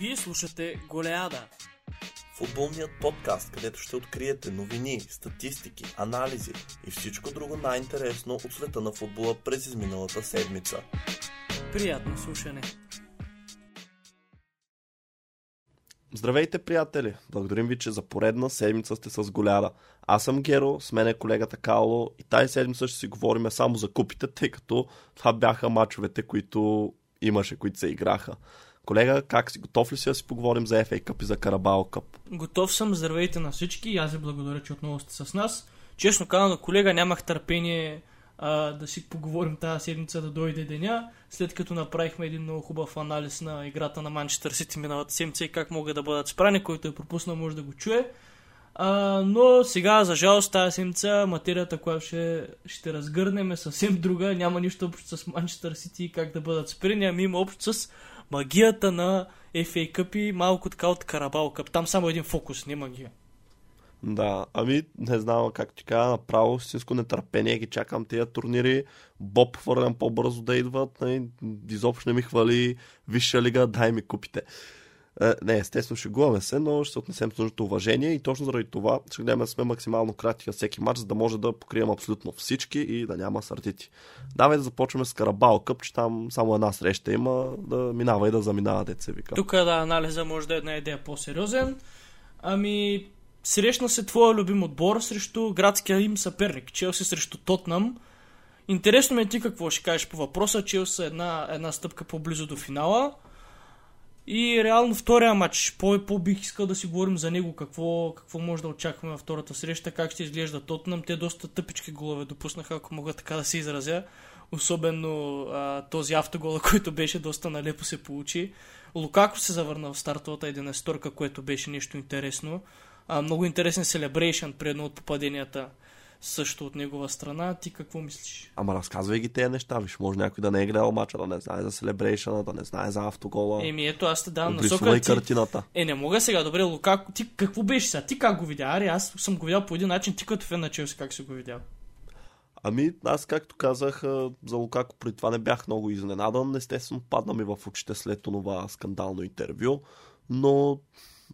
Вие слушате Голеада. Футболният подкаст, където ще откриете новини, статистики, анализи и всичко друго най-интересно от света на футбола през изминалата седмица. Приятно слушане. Здравейте, приятели! Благодарим ви, че за поредна седмица сте с Голяда. Аз съм Геро, с мен е колегата Каоло и тази седмица ще си говорим само за купите, тъй като това бяха мачовете, които имаше, които се играха. Колега, как си? Готов ли си да си поговорим за FA Cup и за Карабао Къп? Готов съм, здравейте на всички аз ви благодаря, че отново сте с нас. Честно казано, колега, нямах търпение а, да си поговорим тази седмица да дойде деня, след като направихме един много хубав анализ на играта на Манчестър Сити миналата седмица и как могат да бъдат спрани, който е пропуснал може да го чуе. А, но сега, за жалост, тази седмица материята, която ще, ще разгърнем е съвсем друга. Няма нищо общо с Манчестър Сити и как да бъдат спрени, ами има общо с магията на FA Cup и малко така от Карабал Къп. Там само един фокус, не магия. Да, ами не знам как ти кажа, направо истинско нетърпение ги чакам тия турнири. Боб хвърлям по-бързо да идват. Не, изобщо не ми хвали Висша лига, дай ми купите. Е, не, естествено шегуваме се, но ще се отнесем с нужното уважение и точно заради това ще гледаме да сме максимално кратки на всеки матч, за да може да покрием абсолютно всички и да няма сърдити. Давай да започваме с Карабал Къп, че там само една среща има, да минава и да заминава, деца вика. Тук да, анализа може да е една идея по-сериозен. Ами, срещна се твоя любим отбор срещу градския им съперник, Челси срещу Тотнам. Интересно ме е ти какво ще кажеш по въпроса. Челси е една, една стъпка по-близо до финала. И реално втория матч, по, по бих искал да си говорим за него, какво, какво може да очакваме във втората среща, как ще изглежда Тотнам. Те доста тъпички голове допуснаха, ако мога така да се изразя. Особено а, този автогол, който беше доста налепо се получи. Лукако се завърна в стартовата 11 което беше нещо интересно. А, много интересен селебрейшн при едно от попаденията също от негова страна. Ти какво мислиш? Ама разказвай ги тези неща, виж, може някой да не е гледал мача, да не знае за селебрейшъна, да не знае за автогола. Еми ето, аз те давам насока. Ти... картината. Е, не мога сега, добре, Лукако, ти какво беше сега? Ти как го видя? Ари, аз съм го видял по един начин, ти като фен на Челси как си го видял? Ами, аз както казах, за Лукако при това не бях много изненадан. Естествено, падна ми в очите след това скандално интервю, но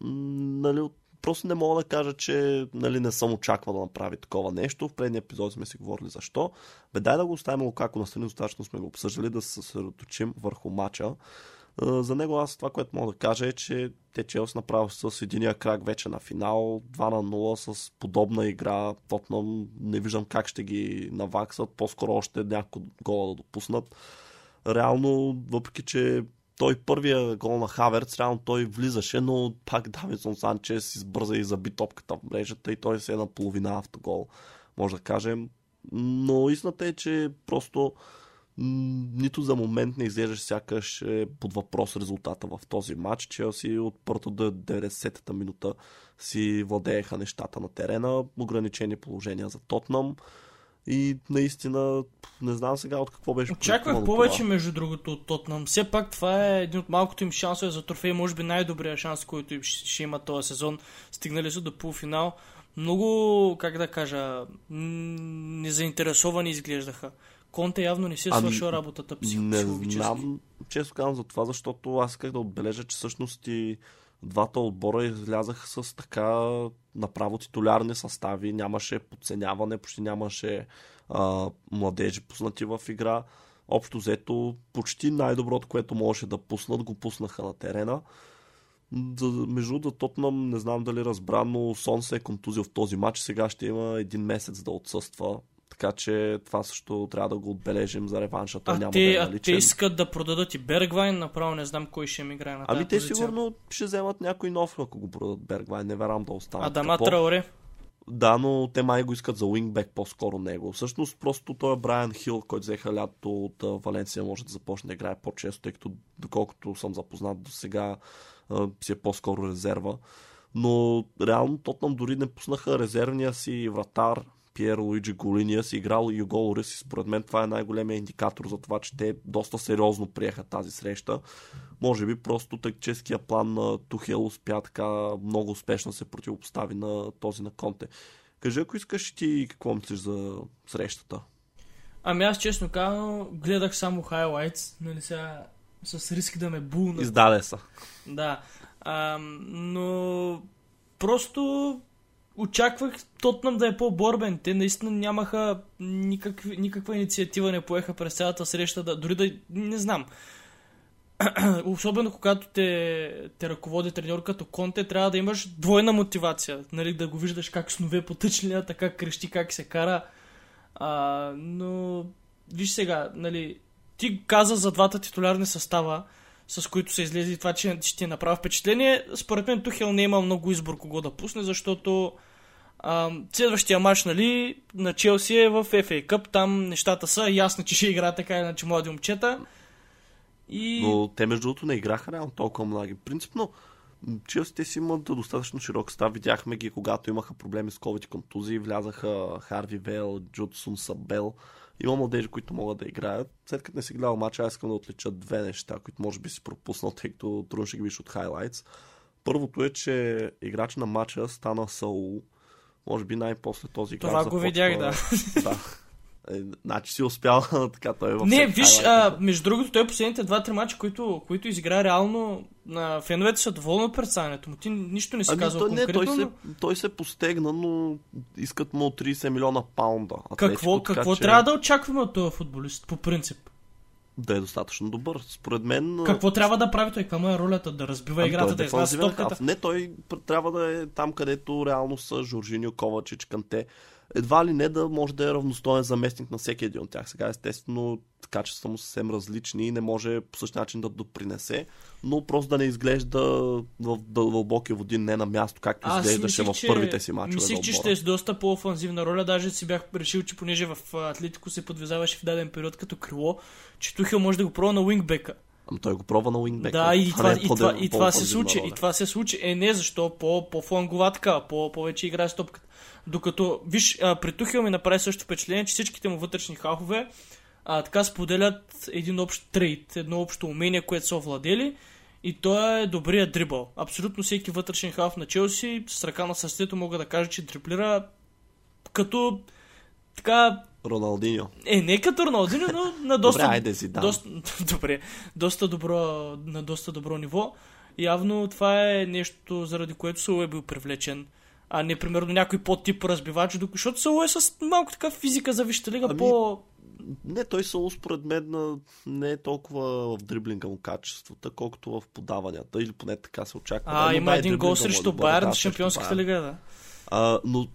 нали, от- просто не мога да кажа, че нали, не съм очаквал да направи такова нещо. В предния епизод сме си говорили защо. Бе, дай да го оставим Лукако настрани, достатъчно сме го обсъждали, да се съсредоточим върху матча. А, За него аз това, което мога да кажа е, че те Челс направо с единия крак вече на финал, 2 на 0 с подобна игра. Тотнам не виждам как ще ги наваксат, по-скоро още няколко гола да допуснат. Реално, въпреки че той първия гол на Хаверц, реално той влизаше, но пак Давидсон Санчес избърза и заби топката в мрежата и той се е на половина автогол, може да кажем. Но истината е, че просто нито за момент не изглеждаш сякаш е под въпрос резултата в този матч. Челси от първото до 90-та минута си владееха нещата на терена, ограничени положения за Тотнам. И наистина, не знам сега от какво беше. Очаквах повече, това. между другото, от Тотнам. Все пак това е един от малкото им шансове за трофей, може би най-добрия шанс, който им ще има този сезон. Стигнали са до полуфинал. Много, как да кажа, незаинтересовани изглеждаха. Конте явно не си е Ами, свършил работата Не психологически. знам, често казвам за това, защото аз исках да отбележа, че всъщност и двата отбора излязаха с така направо титулярни състави, нямаше подценяване, почти нямаше а, младежи пуснати в игра. Общо взето, почти най-доброто, което можеше да пуснат, го пуснаха на терена. За, между другото, Тотнам, не знам дали разбра, но Сон се е контузил в този матч. Сега ще има един месец да отсъства. Така че това също трябва да го отбележим за реванша. Той А, няма те, да е а те искат да продадат и Бергвайн, направо не знам кой ще им играе на тази Ами те сигурно ще вземат някой нов, ако го продадат Бергвайн. Не верам да остане. Адама Траоре. Да, но те май го искат за уингбек по-скоро него. Всъщност просто той е Брайан Хил, който взеха лятото от Валенсия, може да започне да играе по-често, тъй като доколкото съм запознат до сега си е по-скоро резерва. Но реално Тотнам дори не пуснаха резервния си вратар Пьер Луиджи Голиния си играл и Юго Лорис и според мен това е най-големия индикатор за това, че те доста сериозно приеха тази среща. Може би просто тактическия план на Тухел успя така много успешно се противопостави на този на Конте. Кажи, ако искаш ти какво мислиш за срещата? Ами аз честно казано гледах само хайлайтс, нали сега с риск да ме булна. Издаде са. Да. А, но просто очаквах Тотнам да е по-борбен. Те наистина нямаха никакв, никаква инициатива, не поеха през цялата среща, да, дори да не знам. Особено когато те, те ръководи треньор като Конте, трябва да имаш двойна мотивация. Нали, да го виждаш как снове по тъчлинята, как крещи, как се кара. А, но виж сега, нали, ти каза за двата титулярни състава, с които се излезе това, че ще ти направи впечатление. Според мен Тухел не е имал много избор кого да пусне, защото а, следващия матч нали, на Челси е в FA Cup. Там нещата са ясни, че ще игра така иначе млади момчета. И... Но те между другото не играха реално толкова млади. Принципно, Челси те си имат достатъчно широк став. Видяхме ги, когато имаха проблеми с COVID контузии. Влязаха Харви Вел, Джудсун Сабел. Има младежи, които могат да играят. След като не си гледал матча, аз искам да отлича две неща, които може би си пропуснал, тъй като трудно ще ги виж от хайлайтс. Първото е, че играч на матча стана Саул. Може би най-после този играч. Това го видях, да. да. Е, значи си успял така той е в Не, виж, а, между другото, той последните два-три мача, които, които изигра реално, на феновете са доволни от представянето му. Ти нищо не си ами, казал той, конкретно. Не, той, се, той се постегна, но искат му 30 милиона паунда. Какво, така, какво че... трябва да очакваме от този футболист, по принцип? да е достатъчно добър. Според мен... Какво трябва да прави той? Каква е ролята? Да разбива ами играта, да изнася топката? Не, той трябва да е там, където реално са Жоржиньо, Ковачич, Канте едва ли не да може да е равностоен заместник на всеки един от тях. Сега естествено качествата му съвсем различни и не може по същия начин да допринесе, но просто да не изглежда в дълбоки води не на място, както Аз изглеждаше мислих, в първите си мачове. Мислих, че ще е с доста по-офанзивна роля. Даже си бях решил, че понеже в Атлетико се подвизаваше в даден период като крило, че Тухил може да го пробва на уингбека. Ама той го пробва на уингбека. Да, и това, и това, и това се случи. И това се случи. Е, не, защо? По, по-флангова така, по, повече играе с топката. Докато, виж, а, при Тухил ми направи също впечатление, че всичките му вътрешни хахове а, така споделят един общ трейд, едно общо умение, което са овладели. И то е добрия дрибъл. Абсолютно всеки вътрешен халф на Челси с ръка на сърцето мога да кажа, че дриблира като така... Роналдиньо. Е, не като Роналдиньо, но на доста... Добре, айде си, да. Доста, добре, доста добро, на доста добро ниво. Явно това е нещо, заради което Сул е бил привлечен а не примерно някой по-тип разбивач, защото Соло е с малко така физика за вижте лига ами, по... Не, той Соло според мен не е толкова в дриблинга му качествата, колкото в подаванията, или поне така се очаква. А, да, има един гол срещу Байерн, да, шампионската лига, да. А, но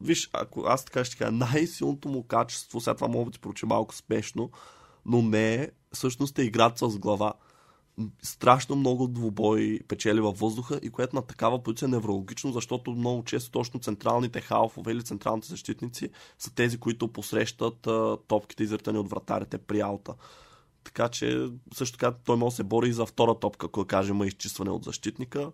виж, ако аз така ще кажа, най-силното му качество, сега това мога да ти проуча малко спешно, но не е, всъщност е играта с глава страшно много двубой печели във въздуха и което на такава позиция е неврологично, защото много често точно централните халфове или централните защитници са тези, които посрещат а, топките изритани от вратарите при алта. Така че също така той може да се бори и за втора топка, ако кажем изчистване от защитника.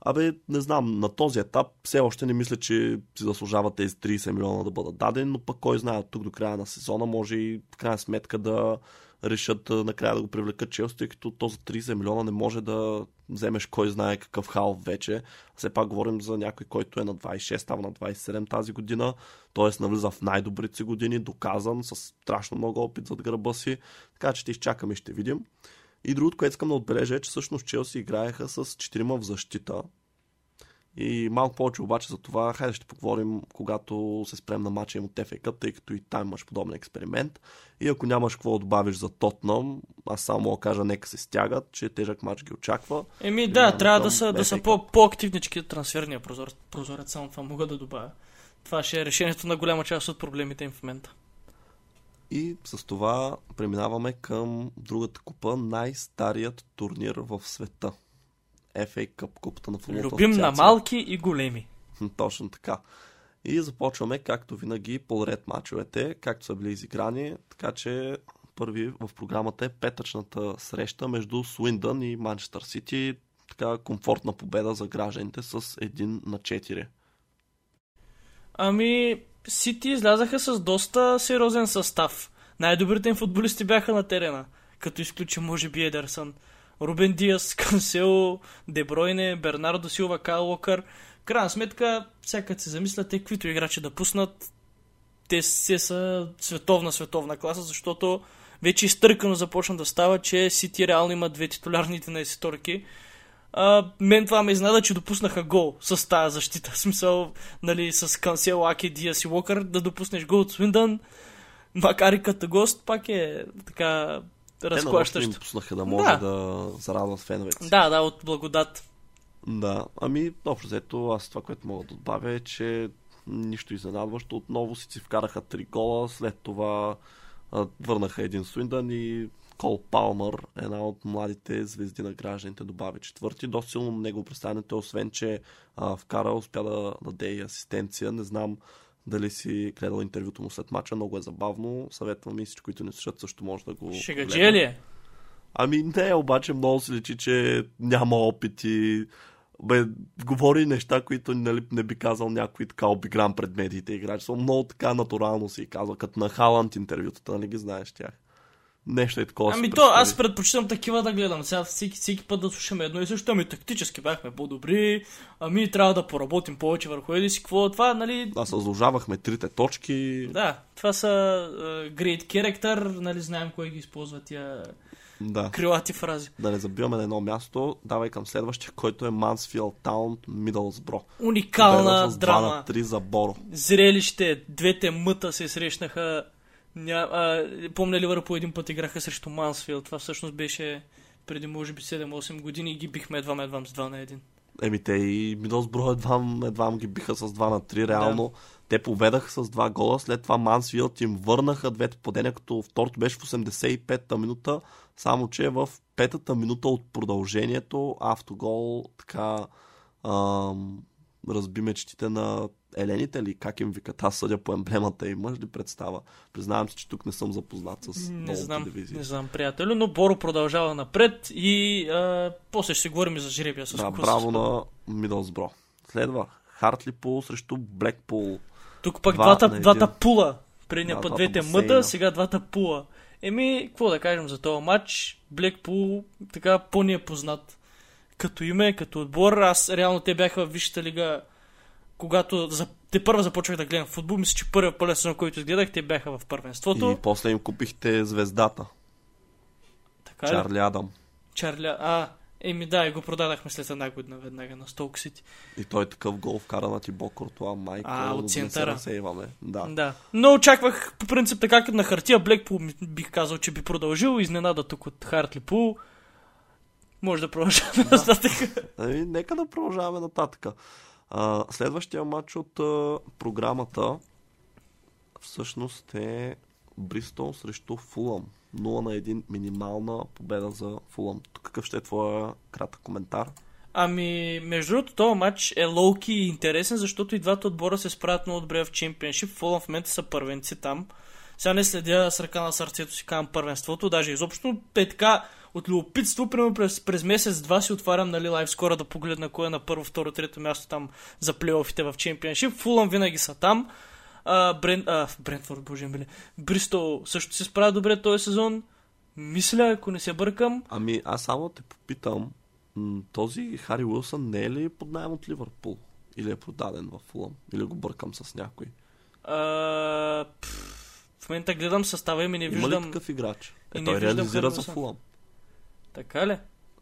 Абе, не знам, на този етап все още не мисля, че си заслужава тези 30 милиона да бъдат дадени, но пък кой знае, тук до края на сезона може и в крайна сметка да решат накрая да го привлекат Челси, тъй като то за 30 милиона не може да вземеш кой знае какъв хал вече. Все пак говорим за някой, който е на 26, става на 27 тази година, т.е. навлиза в най-добрите си години, доказан, с страшно много опит зад гърба си, така че ще изчакаме и ще видим. И другото, което искам да отбележа е, че всъщност Челси играеха с 4 в защита, и малко повече обаче за това, хайде ще поговорим, когато се спрем на матча им от FA тъй като и там имаш подобен експеримент. И ако нямаш какво да добавиш за Тотнам, аз само мога кажа, нека се стягат, че тежък матч ги очаква. Еми да, трябва да са, да са по, по-активнички трансферния прозорец, прозорец, само това мога да добавя. Това ще е решението на голяма част от проблемите им в момента. И с това преминаваме към другата купа, най-старият турнир в света. FA Cup, купата на футболната Любим на малки и големи. Точно така. И започваме, както винаги, по ред мачовете, както са били изиграни. Така че първи в програмата е петъчната среща между Суиндън и Манчестър Сити. Така комфортна победа за гражданите с 1 на 4. Ами, Сити излязаха с доста сериозен състав. Най-добрите им футболисти бяха на терена, като изключи може би Едерсън. Рубен Диас, Кансело, Дебройне, Бернардо Силва, Кайл Локър. Крайна сметка, всяка се замисля, те каквито играчи да пуснат, те се са световна, световна класа, защото вече изтъркано започна да става, че Сити реално има две титулярни 11 торки. А, мен това ме изнада, че допуснаха гол с тази защита. В смисъл, нали, с Кансел, Аки, Диас и Уокър, да допуснеш гол от Свиндън, макар и като гост, пак е така разклащащо. Те пуснаха да може да, да зарадват феновете Да, да, от благодат. Да, ами, общо взето, аз това, което мога да добавя е, че нищо изненадващо. Отново си си вкараха три гола, след това а, върнаха един Суиндън и Кол Палмър, една от младите звезди на гражданите, добави четвърти. Доста силно него представянето, освен че а, вкара, успя да даде и асистенция. Не знам дали си гледал интервюто му след мача, много е забавно. Съветвам и всички, които не слушат, също може да го Шегаджи ли е? Ами не, обаче много се личи, че няма опит и бе, говори неща, които нали, не би казал някой така обигран пред медиите играч. Много така натурално си казал, като на Халанд интервютата, нали ги знаеш тях. Нещо е такова. Ами то, аз предпочитам такива да гледам. Сега всеки, всеки път да слушаме едно и също. Ами тактически бяхме по-добри. Ами трябва да поработим повече върху еди си. Какво това, нали? Да, съзложавахме трите точки. Да, това са uh, great character. Нали знаем кой ги използва тия да. крилати фрази. Да не забиваме на едно място, давай към следващия, който е Мансфилд Таун Мидълсбро. Уникална драма. на 3 за Боро. Зрелище, двете мъта се срещнаха. Ня, а, помня ли върху един път играха срещу Мансфилд. Това всъщност беше преди може би 7-8 години и ги бихме едва едва с 2 на 1. Еми те и Мидълсбро едва, едва ги биха с 2 на 3. Реално да. те поведаха с 2 гола. След това Мансфилд им върнаха двете подения, като второто беше в 85-та минута. Само, че в петата минута от продължението автогол така ам, разби мечтите на елените ли, как им викат, аз съдя по емблемата и мъж ли представа. Признавам се, че тук не съм запознат с не знам, дивизия. Не знам, приятелю, но Боро продължава напред и а, после ще си говорим и за жребия с Да, браво на Мидълсбро. Следва Хартлипул срещу Блекпул. Тук пък Два двата, двата пула. Предния да, път двете мъта, сега двата пула. Еми, какво да кажем за този матч? Блекпул така е познат като име, като отбор. Аз реално те бяха в Висшата лига, когато за... те първо започвах да гледам футбол. Мисля, че първият пълен сезон, който изгледах, те бяха в първенството. И после им купихте звездата. Така Чарли Адам. Чарли, а, Еми да, и го продадахме след една година веднага на Столк Сити. И той е такъв гол вкара на Тибо Кортуа, майка. А, от центъра. Да, да. да. Но очаквах по принцип така като на хартия Блекпул бих казал, че би продължил. Изненада тук от Хартли Пул. Може да продължаваме да. нататък. Ами, нека да продължаваме нататък. А, следващия матч от а, програмата всъщност е Бристол срещу Фулъм. 0 на 1 минимална победа за Фулъм. Какъв ще е твоя кратък коментар? Ами, между другото, този матч е лоуки и интересен, защото и двата отбора се справят много добре в чемпионшип. Фулъм в момента са първенци там. Сега не следя с ръка на сърцето си към първенството, даже изобщо е така от любопитство, примерно през, през месец-два си отварям нали, лайв скоро да погледна кой е на първо, второ, трето място там за плейофите в чемпионшип. Фулъм винаги са там. А, Брен, а, Брентфорд, боже ми. Бристол също се справя добре този сезон. Мисля, ако не се бъркам. Ами, аз само те попитам, този Хари Уилсън не е ли под найем от Ливърпул? Или е продаден в Фулъм? Или го бъркам с някой? А, в момента гледам състава и ми не виждам... Има ли такъв играч? Е, той реализира за Фулъм. Така ли?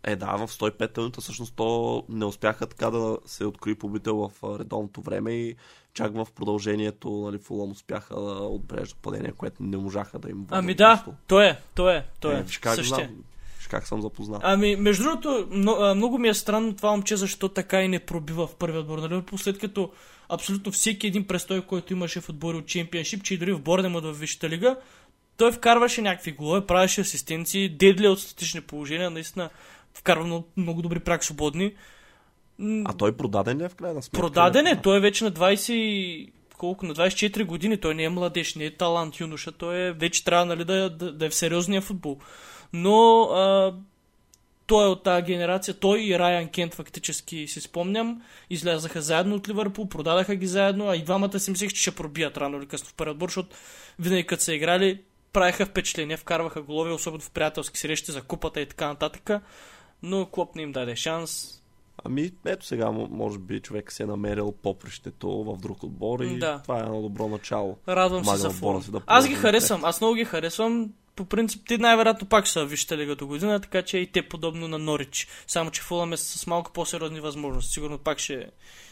Е, да, в 105 минута всъщност то не успяха така да се открои побител в редовното време и чак в продължението, нали, Фулъм успяха да отбрежат падение, което не можаха да им Ами да, то е, то е, то е. е как, знам, как съм запознат. Ами, между другото, много, много ми е странно това момче, защо така и не пробива в първи отбор. Нали, след като абсолютно всеки един престой, който имаше в отбори от чемпионшип, че и дори в Борнемът в Висшата лига, той вкарваше някакви голове, правеше асистенции, дедли от статични положения, наистина вкарва много, много добри прак свободни. А той продаден ли е в крайна сметка? Продаден е, той е вече на 20 колко, на 24 години, той не е младеж, не е талант юноша, той е, вече трябва нали, да, да, да е в сериозния футбол. Но а, той е от тази генерация, той и Райан Кент фактически си спомням, излязаха заедно от Ливърпул, продадаха ги заедно, а и двамата си мислех, че ще пробият рано или късно в първи отбор, защото винаги като са играли, правиха впечатление, вкарваха голове, особено в приятелски срещи за купата и така нататък. Но Клоп не им даде шанс. Ами, ето сега, може би човек се е намерил попрището в друг отбор и да. това е едно добро начало. Радвам се за фон. Да Аз ги харесвам, аз много ги харесвам. По принцип, те най-вероятно пак са вижте лига до година, така че и те подобно на Норич. Само, че Фулъм е с малко по-сериозни възможности. Сигурно пак ще,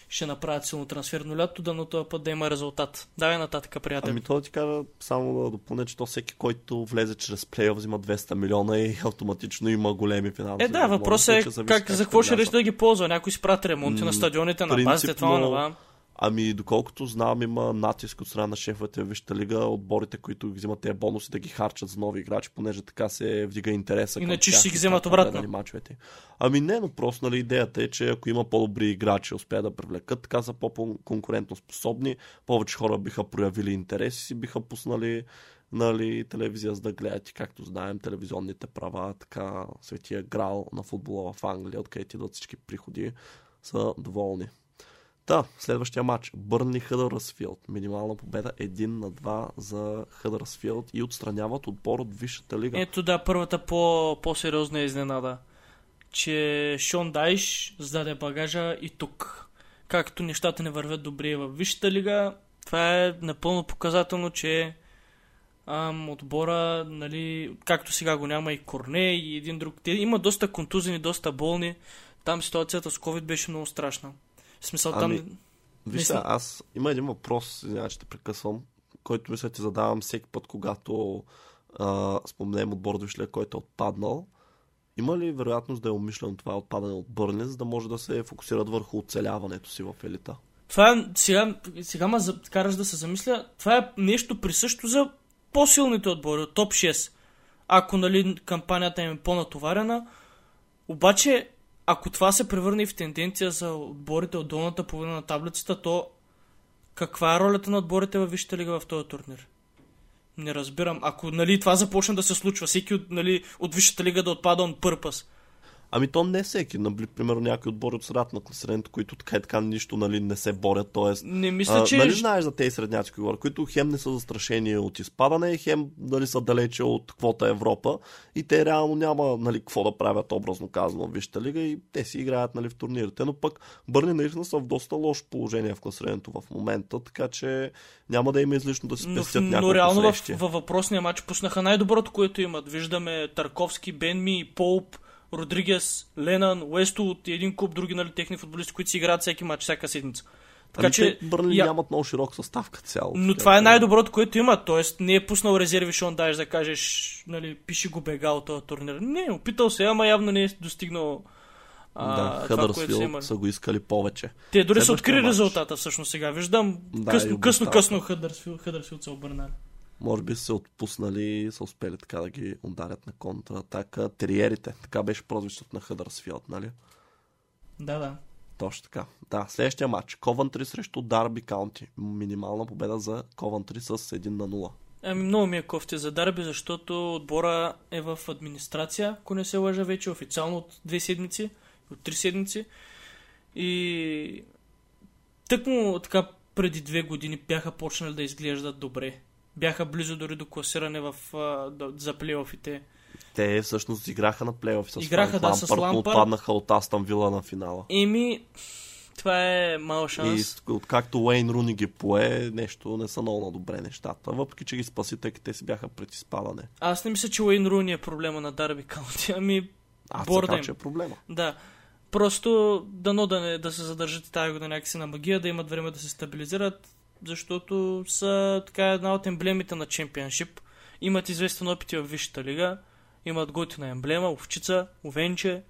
ще направят силно трансферно лято, да но този път да има резултат. Давай нататък, приятел. Ами то ти кажа само да допълня, че то всеки, който влезе чрез плейоф, взима 200 милиона и автоматично има големи финансови Е, да, въпросът е зависи как, за какво ще реши да ги ползва. Някой си правят ремонти М, на стадионите, на базите, това, това. Ами, доколкото знам, има натиск от страна на шефовете в Висшата лига, отборите, които взимат тези бонуси да ги харчат за нови играчи, понеже така се вдига интереса. Иначе ще си ги вземат обратно. Мачовете. Ами не, но просто нали, идеята е, че ако има по-добри играчи, успеят да привлекат, така са по-конкурентно способни, повече хора биха проявили интерес и си биха пуснали нали, телевизия за да гледат и както знаем телевизионните права, така светия грал на футбола в Англия, откъдето идват всички приходи, са доволни. Да, следващия матч. Бърни Хъдърсфилд. Минимална победа 1 на 2 за Хъдърсфилд и отстраняват отбор от Висшата лига. Ето да, първата по- по-сериозна изненада. Че Шон Дайш сдаде багажа и тук. Както нещата не вървят добре в Висшата лига, това е напълно показателно, че ам, отбора, нали, както сега го няма и Корне и един друг. Те има доста контузени, доста болни. Там ситуацията с COVID беше много страшна. В смисъл Ами, там... Виж мисля- сега, аз има един въпрос, извинявай, че те прекъсвам, който мисля ти задавам всеки път, когато а, споменем отбор от лига, който е отпаднал. Има ли вероятност да е умишлено това отпадане от Бърни, за да може да се фокусират върху оцеляването си в елита? Това е, сега, сега ме караш да се замисля, това е нещо присъщо за по-силните отбори, от топ 6. Ако, нали, кампанията им е по-натоварена, обаче, ако това се превърне в тенденция за отборите от долната половина на таблицата, то каква е ролята на отборите във Висшата лига в този турнир? Не разбирам. Ако, нали, това започне да се случва, всеки от, нали, от Висшата лига да отпада on purpose. Ами то не всеки, нали, примерно някои отбори от средата на класирането, които така и така нищо нали, не се борят, т.е. Не мисля, че... Нали знаеш за тези средняци, които говоря, които хем не са застрашени от изпадане, хем нали, са далече от квота Европа и те реално няма нали, какво да правят образно казано в Висшата лига и те си играят нали, в турнирите, но пък Бърни наистина са в доста лошо положение в класирането в момента, така че няма да има излишно да се Но, спестят но няколко реално в, срещи. във въпросния матч пуснаха най-доброто, което имат. Виждаме Тарковски, Бенми, Поуп, Родригес, Ленан, Уесто от един куп други нали, техни футболисти, които си играят всеки матч, всяка седмица. Така Ами че, те Бърни я- нямат много широк състав като цяло. но така това е най-доброто, което имат. Тоест не е пуснал резерви Шон Дайш да кажеш, нали, пиши го бега от този турнир. Не, опитал се, ама явно не е достигнал а, Да, Хъдърсфилд са го искали повече. Те дори са открили матч. резултата, всъщност сега. Виждам Да, и късно, късно, късно Хъдърсфилд, Хъдърсфилд са обърнали. Може би са се отпуснали и са успели така да ги ударят на контратака. Териерите, така беше прозвището на Хъдърсфилд, нали? Да, да. Точно така. Да, следващия матч. Ковантри срещу Дарби Каунти. Минимална победа за Ковантри с 1 на 0. Ами много ми е кофти за Дарби, защото отбора е в администрация, ако не се лъжа вече, официално от две седмици, от три седмици. И тъкмо така преди две години бяха почнали да изглеждат добре. Бяха близо дори до класиране в, за плейофите. Те всъщност играха на плейофи с Играха, да, Лампард, с но Лампард. отпаднаха от Астан Вила на финала. Еми, това е мал И шанс. с- откакто Уейн Руни ги пое, нещо не са много на добре нещата. Въпреки, че ги спаси, тъй те си бяха пред изпадане. Аз не мисля, че Уейн Руни е проблема на Дарби Каунти. Ами, Аз Борда така, им. че е проблема. Да. Просто дано да, не, да се задържат тази година някакси на магия, да имат време да се стабилизират, защото са така една от емблемите на чемпионшип. Имат известен опит в Висшата лига, имат готина емблема, овчица, овенче.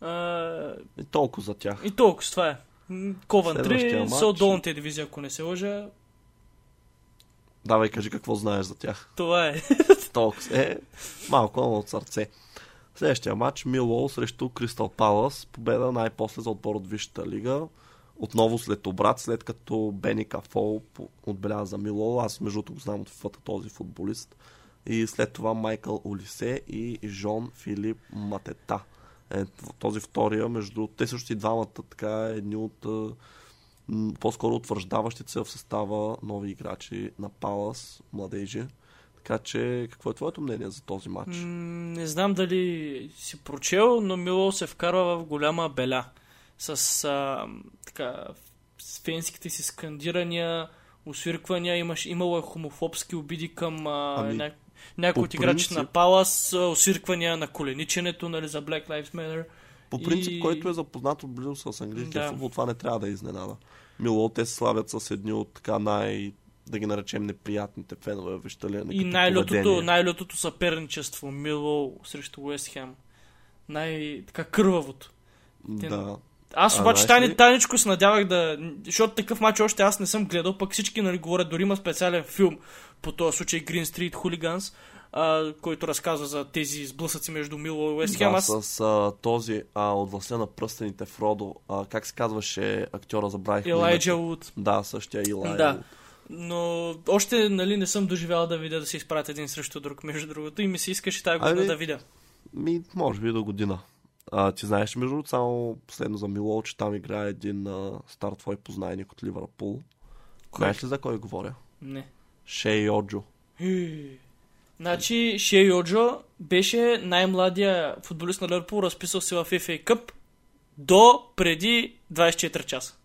А, И толкова за тях. и толкова, това е. Ковантри Следващия са матч. от долната дивизия, ако не се лъжа. Давай, кажи какво знаеш за тях. Това е. Толкова е малко от сърце. Следващия матч Милол срещу Кристал Палас. Победа най-после за отбор от Висшата лига. Отново след обрат, след като Бени Кафол отбеляза за Милол. Аз между другото го знам от фата този футболист. И след това Майкъл Олисе и Жон Филип Матета. Е, този втория, между те също и двамата така едни от по-скоро утвърждаващите се в състава нови играчи на Палас, младежи. Така че, какво е твоето мнение за този матч? Не знам дали си прочел, но Мило се вкарва в голяма беля. С а, така, с фенските си скандирания, освирквания, имаш, имало е хомофобски обиди към а, Ами, ня... някои от принцип- на Палас, а, осирквания на колениченето, нали, за Black Lives Matter. По принцип, И- който е запознат отблизо с английския Да. футбол, това не трябва да е изненада. Мило, те се славят с едни от така най да ги наречем неприятните фенове, ли, И най-лютото, най-лютото съперничество, Мило срещу Уест Хем. Най-така кървавото. те- Да. Аз обаче тайни, тайничко се надявах да... Защото такъв матч още аз не съм гледал, пък всички нали говорят, дори има специален филм по този случай Green Street Hooligans, а, който разказва за тези сблъсъци между Мило и Уест Хем. Да, Аз... с а, този а, от властта на пръстените Фродо, а, как се казваше актьора, забравих Елайджа. Уд. Да, същия Илай. Да. Но още нали, не съм доживял да видя да се изпратят един срещу друг, между другото, и ми се искаше тази година Ами, да видя. Ми, може би до година. А, ти знаеш, между другото, само последно за Мило, че там играе един а, стар твой познайник от Ливърпул. Знаеш ли за кой говоря? Не. Шей Оджо. Значи Шей Оджо беше най-младия футболист на Ливърпул, разписал се в FA Cup до преди 24 часа.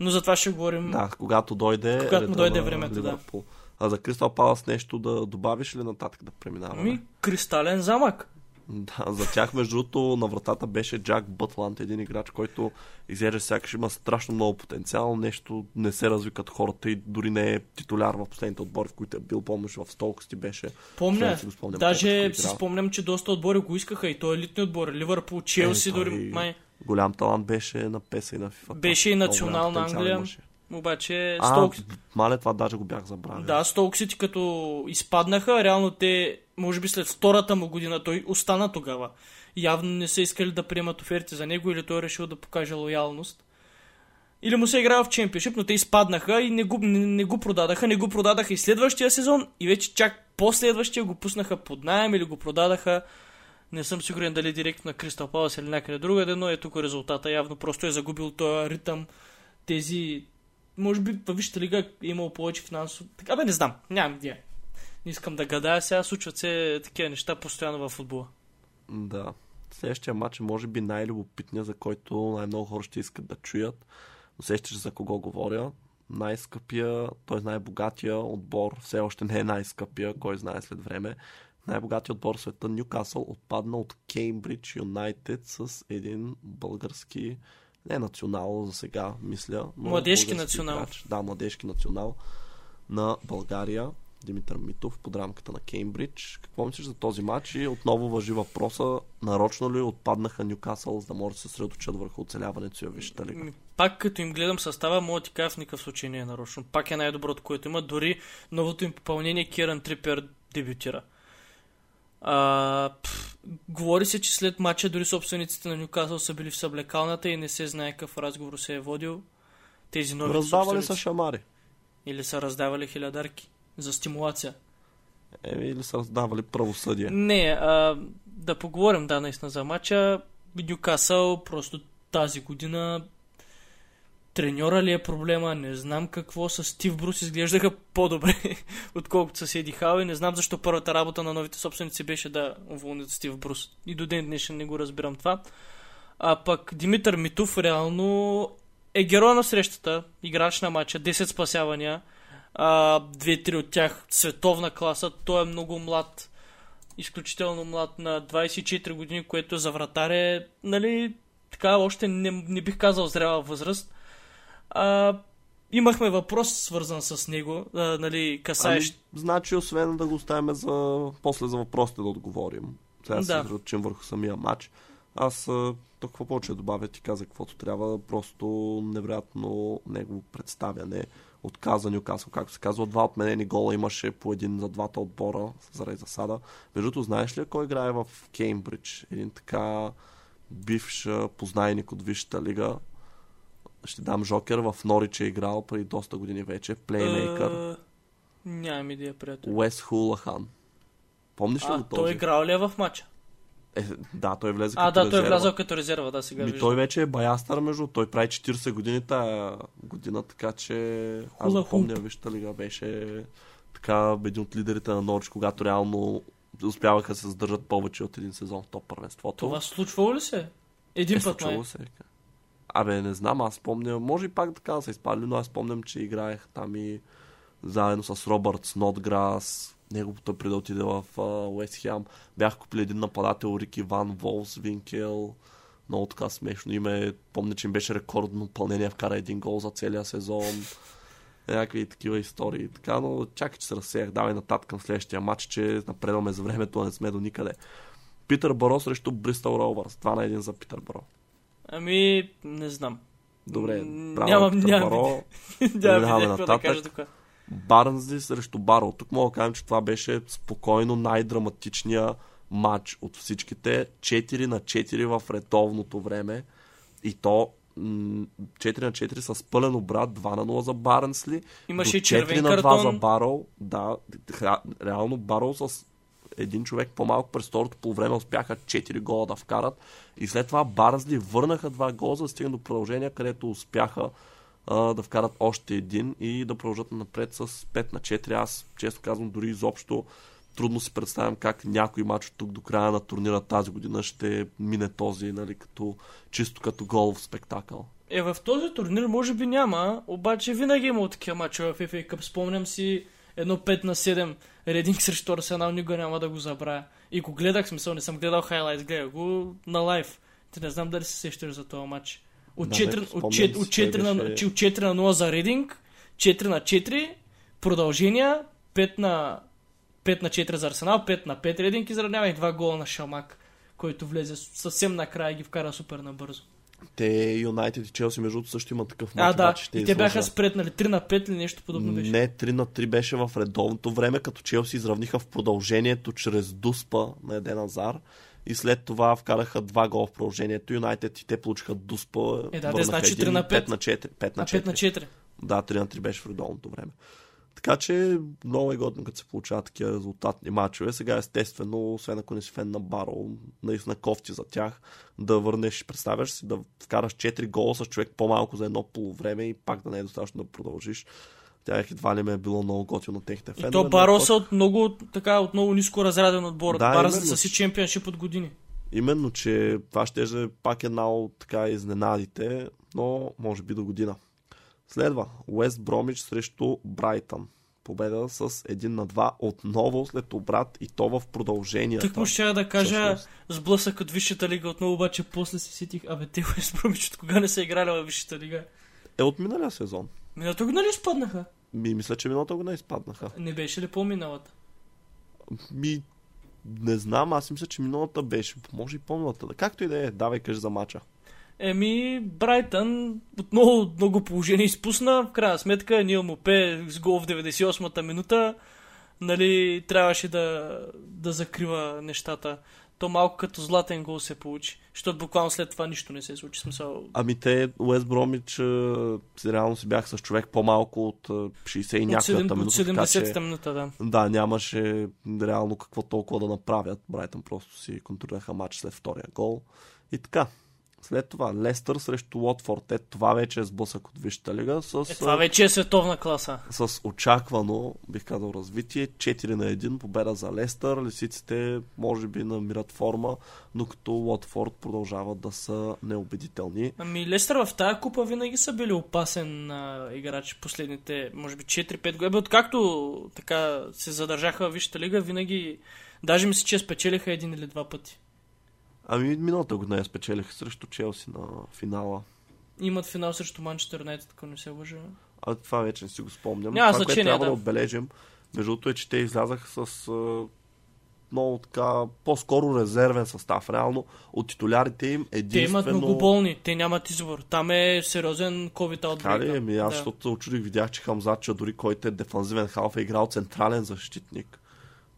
Но за това ще говорим. Да, когато дойде. Когато му дойде времето, да. Ливърпул. А за Кристал Палас нещо да добавиш ли нататък да преминаваме? Ми, кристален замък. Да, за тях, между другото, на вратата беше Джак Бътланд, един играч, който изглежда сякаш има страшно много потенциал, нещо не се разви като хората и дори не е титуляр в последните отбори, в които е бил, помниш, в Столкс ти беше. Помня. Си спомням Даже си спомням, че доста отбори го искаха и той е елитни отбори. Ливърпул, Челси, Е, дори май. Голям талант беше на PES и на FIFA. Беше и национална Англия. имаше. Обаче А, Столкс... мале, това даже го бях забравил. Да, Столксите като изпаднаха, реално те, може би след втората му година, той остана тогава. Явно не са искали да приемат оферти за него или той е решил да покаже лоялност. Или му се играва в чемпионшип, но те изпаднаха и не го, не, не го продадаха. Не го продадаха и следващия сезон и вече чак последващия го пуснаха под найем или го продадаха. Не съм сигурен дали директно на Кристал Палас или някъде другаде, но е тук резултата. Явно просто е загубил този ритъм. Тези... Може би във Висшата лига е имало повече финансово... Така бе, не знам. Нямам идея. Не искам да гадая сега. Случват се такива неща постоянно във футбола. Да. Следващия матч е може би най-любопитният, за който най-много хора ще искат да чуят. Усещаш за кого говоря. Най-скъпия, т.е. най-богатия отбор, все още не е най-скъпия, кой знае след време. Най-богатият отбор в света, Ньюкасъл, отпадна от Кеймбридж Юнайтед с един български, не национал за сега, мисля. Но Младежки национал. играч. Да, младежки национал на България. Димитър Митов под рамката на Кеймбридж. Какво мислиш за този матч? И отново въжи въпроса, нарочно ли отпаднаха Ньюкасъл, за да може да се средочат върху оцеляването във Висшата лига? М, Пак като им гледам състава, мога ти кажа в никакъв случай не е нарочно. Пак е най-доброто, което има. Дори новото им попълнение Киран Трипер дебютира. А, пф, говори се, че след матча дори собствениците на Ньюкасъл са били в съблекалната и не се знае какъв разговор се е водил. Тези нови Раздавали са шамари. Или са раздавали хилядарки за стимулация. Еми, или са раздавали правосъдие. Не, а, да поговорим да наистина за матча. Ньюкасъл просто тази година треньора ли е проблема, не знам какво. С Стив Брус изглеждаха по-добре, отколкото с Еди Хау. И не знам защо първата работа на новите собственици беше да уволнят Стив Брус. И до ден днешен не го разбирам това. А пък Димитър Митов реално е герой на срещата, играч на матча, 10 спасявания, две-три от тях световна класа, той е много млад, изключително млад на 24 години, което за вратар е, нали, така още не, не бих казал зряла възраст. А, имахме въпрос свързан с него, а, нали, касаещ... Ами, значи, освен да го оставим за... после за въпросите да отговорим. Сега да. се съсредоточим върху самия матч. Аз тук какво повече добавя, ти каза каквото трябва, просто невероятно негово представяне отказа Нюкасъл, както се казва. Два отменени гола имаше по един за двата отбора заради засада. Между другото, знаеш ли кой играе в Кеймбридж? Един така бивш познайник от Висшата лига. Ще дам Жокер в Норич е играл преди доста години вече. Плеймейкър. а, нямам идея, приятел. Уес Хулахан. Помниш ли А, го този? той играл ли е в матча? Е, да, той влезе А, като да, той е резерва. влязъл като резерва, да, сега Ми, виждам. той вече е баястър, между той прави 40 години тая година, така че аз Хула го помня, вижте лига беше така един от лидерите на Норич, когато реално успяваха да се задържат повече от един сезон в топ първенството. Това случвало ли се? Един е, път, май. случвало се. Абе, не знам, аз помня, може и пак така да са изпали, но аз помням, че играех там и заедно с Робърт Снотграс, неговото преди да отиде в Уест Хем. Бях купили един нападател Рики Ван Волс, Винкел. Много така смешно име. Помня, че им беше рекордно пълнение, вкара един гол за целия сезон. Някакви такива истории. Така, но чакай, че се разсеях. Давай нататък към следващия матч, че напредваме за времето, а не сме до никъде. Питър Баро срещу Бристъл Роувърс. 2 на 1 за Питър Баро. Ами, не знам. Добре, нямам- нямам Баро. Няма Преминаваме какво да кажа тук. Барнсли срещу Баро. Тук мога да кажем, че това беше спокойно най-драматичният матч от всичките. 4 на 4 в редовното време. И то м, 4 на 4 с пълен обрат, 2 на 0 за Барнсли. Имаше и червен 4 на 2 картон. за Барол. Да, ре- реално Барол с един човек по-малко през второто по време успяха 4 гола да вкарат. И след това Барнсли върнаха два гола, за да стигнат до продължение, където успяха а, да вкарат още един и да продължат напред с 5 на 4. Аз, често казвам, дори изобщо трудно си представям как някой матч от тук до края на турнира тази година ще мине този, нали, като, чисто като голов спектакъл. Е, в този турнир може би няма, обаче винаги има такива мачове в FA Cup. Спомням си едно 5 на 7 Рединг срещу Арсенал, никога няма да го забравя. И го гледах, смисъл, не съм гледал хайлайт, гледах го на лайв. Ти не знам дали се сещаш за този матч. От Да, 4, бе, от спомням 4, си, от 4, той на, беше- че от 4 на 0 за Рединг, 4 на 4, продължения, 5 на, 5 на 4 за Арсенал, 5 на 5 Рединг, изравнява и 2 гола на Шамак, който влезе съвсем накрая и ги вкара супер набързо. Те Юнайтед и Челси, между другото, също има такъв А, матч. да. обаче ще И те бяха спретнали 3 на 5 или нещо подобно беше. Не, 3 на 3 беше в редовното време, като Челси изравниха в продължението чрез Дуспа на Еден Азар. И след това вкараха два гола в продължението. Юнайтед и те получиха Дуспа. Е, да, те значи един 3 на и 5. на 4. 5 на На 5 на 4. 4. Да, 3 на 3 беше в редовното време. Така че много е годно, като се получават такива резултатни матчове. Сега естествено, освен ако не си фен на Баро, наистина кофти за тях, да върнеш, представяш си, да вкараш 4 гола с човек по-малко за едно полувреме и пак да не е достатъчно да продължиш. Тях едва ли ме е било много готино на техните И фенове. то но Баро са от много, така, от много ниско разряден отбор. Да, именно. са си чемпионшип от години. Именно, че това ще е пак една от така изненадите, но може би до година. Следва Уест Бромич срещу Брайтън. Победа с 1 на 2 отново след обрат и то в продължението. Тък му ще да кажа сблъсък от Висшата лига отново, обаче после се сетих, абе те Уест Бромич от кога не са играли във Висшата лига? Е от миналия сезон. Миналото го нали спаднаха? Ми, мисля, че миналата година изпаднаха. Не беше ли по-миналата? Ми, не знам, аз мисля, че миналата беше. Може и по-миналата. Както и да е, давай кажи за мача. Еми, Брайтън отново много положение изпусна. В крайна сметка Нил Мопе с гол в 98-та минута нали, трябваше да, да закрива нещата. То малко като златен гол се получи. Защото буквално след това нищо не се случи. Смисъл, Ами те, Уест Бромич, реално си бях с човек по-малко от е, 60 и 7, минута. от така че- 70-та минута, да. Да, нямаше реално какво толкова да направят. Брайтън просто си контролираха матч след втория гол. И така. След това Лестър срещу Уотфорд. Е, това вече е сблъсък от Висшата лига с, Е, това вече е световна класа. с очаквано, бих казал, развитие. 4 на 1 победа за Лестър. Лисиците може би намират форма, докато Уотфорд продължават да са неубедителни. Ами Лестър в тази купа винаги са били опасен а, играч последните, може би 4-5 години. Откакто така се задържаха в Висшата лига, винаги, даже мисля, че спечелиха един или два пъти. Ами миналата година я спечелиха срещу Челси на финала. Имат финал срещу Манчестър Юнайтед, ако не се лъжа. А това вече не си го спомням. Няма това, което значение, трябва да. да. отбележим, между другото е, че те излязаха с а, много така, по-скоро резервен състав. Реално от титулярите им Те единствено... имат много болни, те нямат избор. Там е сериозен COVID Така ли? outbreak. Ами аз, да. защото очудих, видях, че Хамзача, дори който е дефанзивен халф, е играл централен защитник.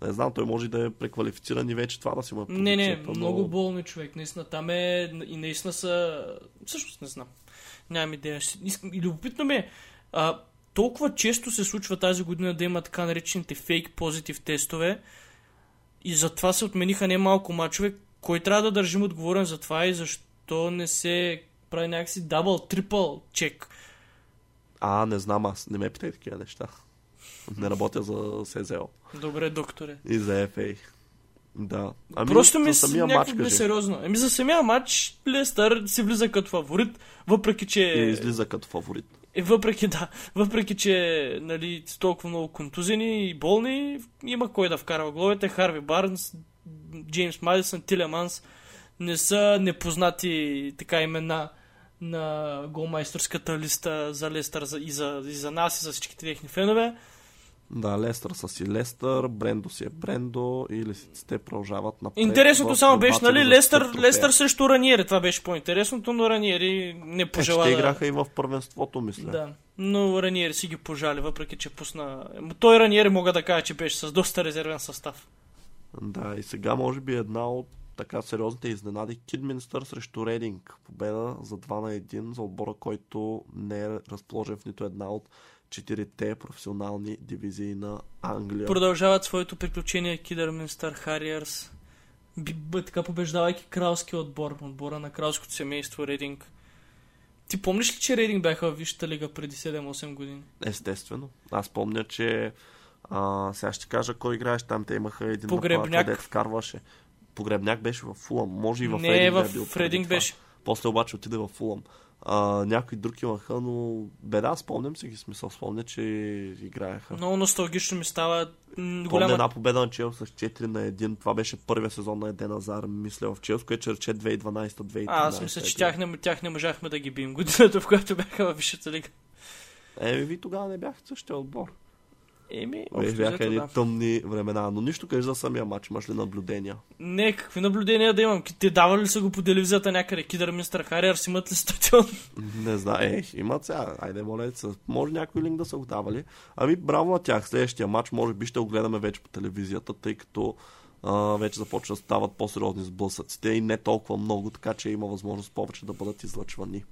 Не знам, той може да е преквалифициран и вече това да си му е Не, не, позицията, много но... болни човек. Наистина, там е и наистина са... Всъщност не знам. Нямам идея. И любопитно ми е, а, толкова често се случва тази година да има така наречените фейк позитив тестове и затова се отмениха немалко мачове. Кой трябва да държим отговорен за това и защо не се прави някакси дабл, трипъл чек? А, не знам аз, не ме питай такива неща. Не работя за СЗО Добре, докторе. и за FA. Да. Ами, Просто ми за самия матч, кажи. несериозно. Еми за самия матч Лестър си влиза като фаворит, въпреки че... И излиза като фаворит. И въпреки, да, въпреки, че нали, толкова много контузени и болни, има кой да вкарва головете. Харви Барнс, Джеймс Мадисън, Тилеманс не са непознати така имена на голмайсторската листа за Лестър и за, и за нас и за всичките техни фенове. Да, Лестър са си Лестър, Брендо си е Брендо и лисиците продължават напред. Интересното само беше, нали, Лестър. Лестър срещу Раниери. Това беше по-интересното, но Раниери не Е, пожела ще да... играха и в първенството, мисля. Да, но Раниери си ги пожали, въпреки че пусна... Той Раниери мога да кажа, че беше с доста резервен състав. Да, и сега може би една от така сериозните изненади Кидминстър срещу Рейдинг. Победа за 2 на 1 за отбора, който не е разположен в нито една от четирите професионални дивизии на Англия. Продължават своето приключение Кидърминстър б- така побеждавайки кралския отбор, отбора на кралското семейство Рейдинг. Ти помниш ли, че Рейдинг бяха в Висшата лига преди 7-8 години? Естествено. Аз помня, че а, сега ще кажа кой играеш там. Те имаха един Погребняк. дето вкарваше. Погребняк беше в Фулъм. Може и в не, Рейдинг да в е бил в Рейдинг това. беше. После обаче отиде в Фулъм. А, някои друг имаха, но беда, спомням си ги смисъл. Спомня, че играеха. Много носталгично ми става. м, Помня Голяма... една победа на Чел с 4 на 1. Това беше първия сезон на Еден Азар, мисля, в Челс, което ще рече 2012-2013. А, аз мисля, че тях не, тях не можахме да ги бием годината, в която бяха в Висшата лига. Еми, ви тогава не бяхте същия отбор. Еми, общо бяха едни да. тъмни времена, но нищо кажи за самия матч. Имаш ли наблюдения? Не, какви наблюдения да имам? Те давали ли са го по телевизията някъде? Кидър Мистър Хариърс имат ли стадион? Не знам. Е, имат сега. Айде, моля, се. може някой линк да са го давали. Ами, браво на тях. Следващия матч, може би ще го гледаме вече по телевизията, тъй като а, вече започва да стават по-сериозни сблъсъците и не толкова много, така че има възможност повече да бъдат излъчвани.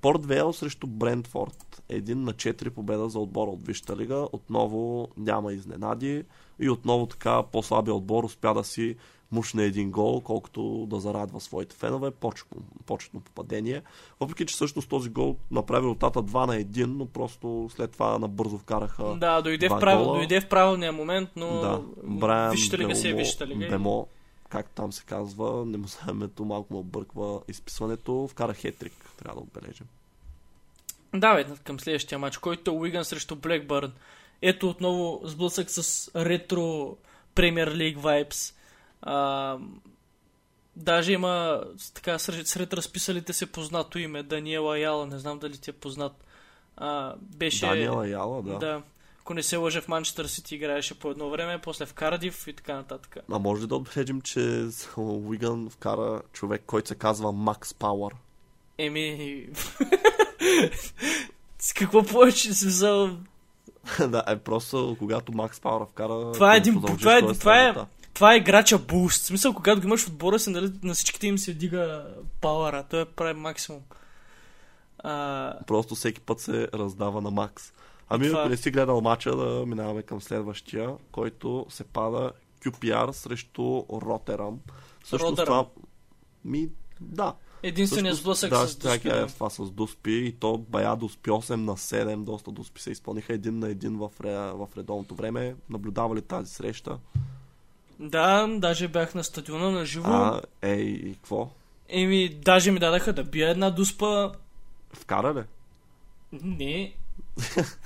Порт Вейл срещу Брентфорд. Един на 4 победа за отбора от Висшата лига. Отново няма изненади. И отново така по-слабия отбор успя да си мушне един гол, колкото да зарадва своите фенове. Почетно, почетно попадение. Въпреки, че всъщност този гол направи резултата 2 на 1, но просто след това набързо вкараха Да, дойде в, гола. дойде в правилния момент, но да, Брайан Висшата лига е Белмо- Висшата лига. Бемо, както там се казва, не му името, малко му обърква изписването, вкара хетрик, трябва да отбележим. Да, бе, към следващия матч, който е Уиган срещу Блекбърн. Ето отново сблъсък с ретро Премьер Лиг вайбс. Даже има така сред, сред разписалите се познато име Даниел Аяла, не знам дали ти е познат. А, беше... Даниела Яла, да. да. Ако не се лъжа в Манчестър Сити играеше по едно време, после в Кардив и така нататък. А може да отбележим, че Уиган вкара човек, който се казва Макс Пауър? Еми... С какво повече си взел? да, е просто когато Макс Пауър вкара... Това е един- това е- то това е-. Това е играча буст. В смисъл, когато го имаш в отбора си, нали, на всичките им се дига пауъра. Той е прави максимум. А, Просто всеки път се раздава на Макс. Ами, Това- ако не си гледал матча, да минаваме към следващия, който се пада QPR срещу Ротерам. Също Ротерам. това... Ми, да. единственият сблъсък да, с така е Дуспи. това с Дуспи и то бая Дуспи 8 на 7, доста Дуспи се изпълниха един на един в, ре, в редовното време. Наблюдава ли тази среща? Да, даже бях на стадиона на живо. А, ей, и какво? Еми, даже ми дадаха да бия една дуспа. Вкара ли? Не.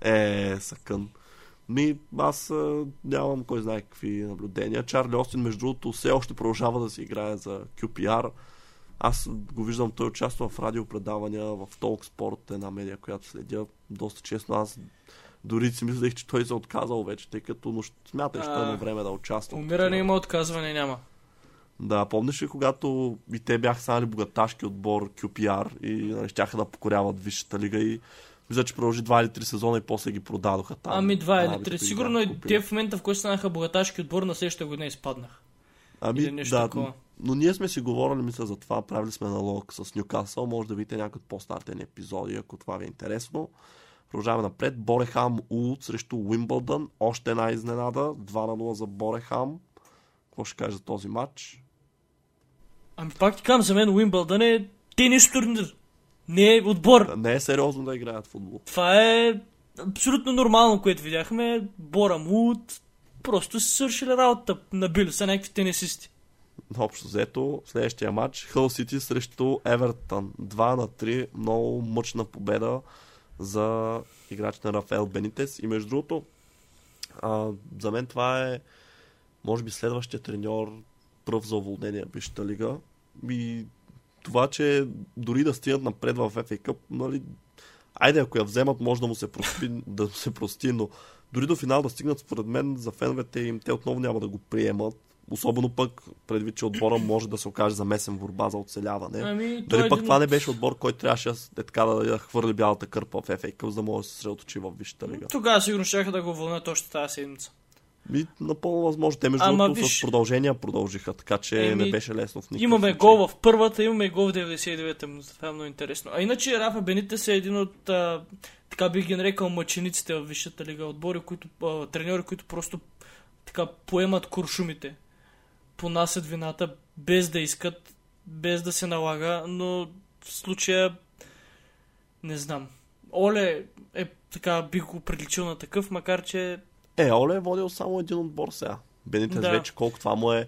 Е, съкън. Ми, аз а, нямам кой знае какви наблюдения. Чарли Остин, между другото, все още продължава да си играе за QPR. Аз го виждам, той участва в радиопредавания, в Talk Sport, една медия, която следя доста честно. Аз дори си мислех, че той се е отказал вече, тъй като но смятай, че той има време да участва. Умиране има, отказване няма. Да, помниш ли когато и те бяха станали богаташки отбор QPR и нали, щяха да покоряват Висшата лига и мисля, че продължи 2 или 3 сезона и после ги продадоха там. Ами два или Арабите три. ги Сигурно и те в момента, в който станаха богаташки отбор, на следващата година изпаднах. Ами, или нещо да, такова. но ние сме си говорили, мисля, за това. Правили сме налог с Нюкасъл. Може да видите някои от по-стартени епизоди, ако това ви е интересно. Продължаваме напред. Борехам Улт срещу Уимбълдън. Още една изненада. 2 на 0 за Борехам. Какво ще кажа за този матч? Ами пак ти казвам, за мен Уимбълдън е тенис турнир. Не е отбор. Не е сериозно да играят футбол. Това е абсолютно нормално, което видяхме. Бора Мут просто си свършили работа. Набили са някакви тенисисти. Общо взето, следващия матч Хъл Сити срещу Евертън. 2 на 3, много мъчна победа за играчите на Рафаел Бенитес. И между другото, а, за мен това е може би следващия треньор пръв за уволнение в Висшата лига. И това, че дори да стигнат напред в FA Cup, нали, айде ако я вземат, може да му се прости, да му се прости но дори до финал да стигнат, според мен, за феновете им, те отново няма да го приемат. Особено пък, предвид, че отбора може да се окаже замесен в борба за оцеляване. Ами, Дали е пък един това не беше отбор, който трябваше е така да, да хвърли бялата кърпа в FA Cup, за да може да се съсредоточи в Висшата лига. Тогава сигурно ще да го вълнат още тази седмица. И напълно възможно. Те между другото виж- с продължения продължиха, така че Еми, не беше лесно в никакъв Имаме случай. гол в първата, имаме и гол в 99-та минута. Това е много интересно. А иначе Рафа Бенитес е един от, а, така бих ги нарекал, мъчениците в Висшата лига. Отбори, които, а, треньори, които просто така поемат куршумите. Понасят вината, без да искат, без да се налага, но в случая не знам. Оле е така, бих го приличил на такъв, макар че Е, Оле е водил само един отбор сега. Бенитес Да. вече колко това му е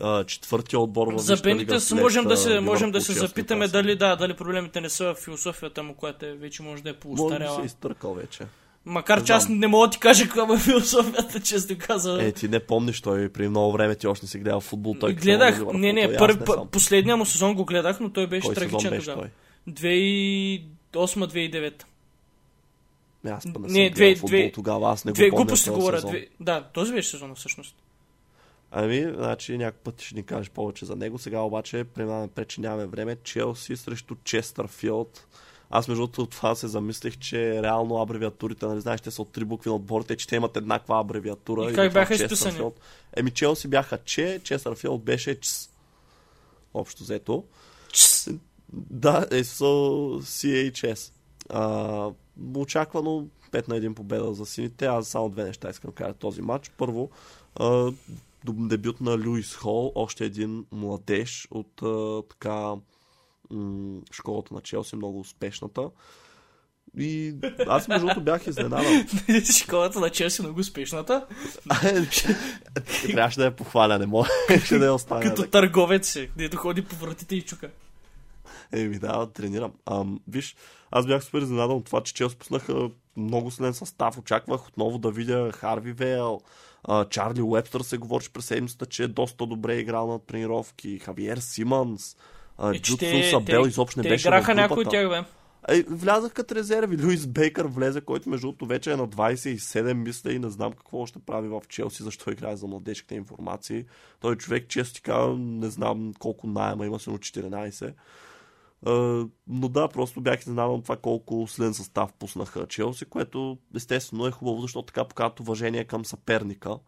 а, четвъртия отбор в За Бенитес можем да се, можем да се запитаме дали, казвам. да, дали проблемите не са в философията му, която е, вече може да е Може би поустаряла. се изтъркал вече. Макар Не че аз не мога да ти кажа каква е философията, често каза. Е, ти не помниш, той при много време ти още не си гледал футбол. Той гледах, не, не, не пър, съм. последния му сезон го гледах, но той беше Кой трагичен беше тогава. той? 2008-2009. Не, аз па не, Не, съм две- футбол две- тогава, аз не Две го помня глупости говоря. сезон. Две... Да, този беше сезона всъщност. Ами, значи някакъв път ще ни кажеш повече за него. Сега обаче преминаваме нямаме време. Челси срещу Честърфилд. Аз между другото от това се замислих, че реално абревиатурите, нали знаеш, те са от три букви на отборите, че те имат еднаква абревиатура. И как това бяха изписани? Еми, Челси бяха Че, Честърфилд беше ЧС. Общо взето. Чс. Да, е с CHS. А, очаквано 5 на 1 победа за сините. Аз само две неща искам да кажа този матч. Първо, дебют на Луис Хол, още един младеж от така школата на Челси, много успешната. И аз между другото бях изненадан. Школата на Челси много успешната. Трябваше да я похваля, не може да я оставя. Като търговец е, където ходи по вратите и чука. Еми да, тренирам. Ам, виж, аз бях супер изненадан от това, че Челси пуснаха много силен състав. Очаквах отново да видя Харви Вейл, а, Чарли Уебстър се говореше през седмицата, че е доста добре играл на тренировки, Хавиер Симънс, а, Е, Джудсон те- Сабел те- изобщо не Те беше играха в някой от тях, бе. Е, влязах като резерви. Луис Бейкър влезе, който между другото вече е на 27, мисля и не знам какво ще прави в Челси, защо играе за младежките информации. Той човек, често ти казвам, не знам колко найема има, сигурно 14. Но да, просто бях изненадан това колко силен състав пуснаха Челси, което естествено е хубаво, защото така показват уважение към съперника.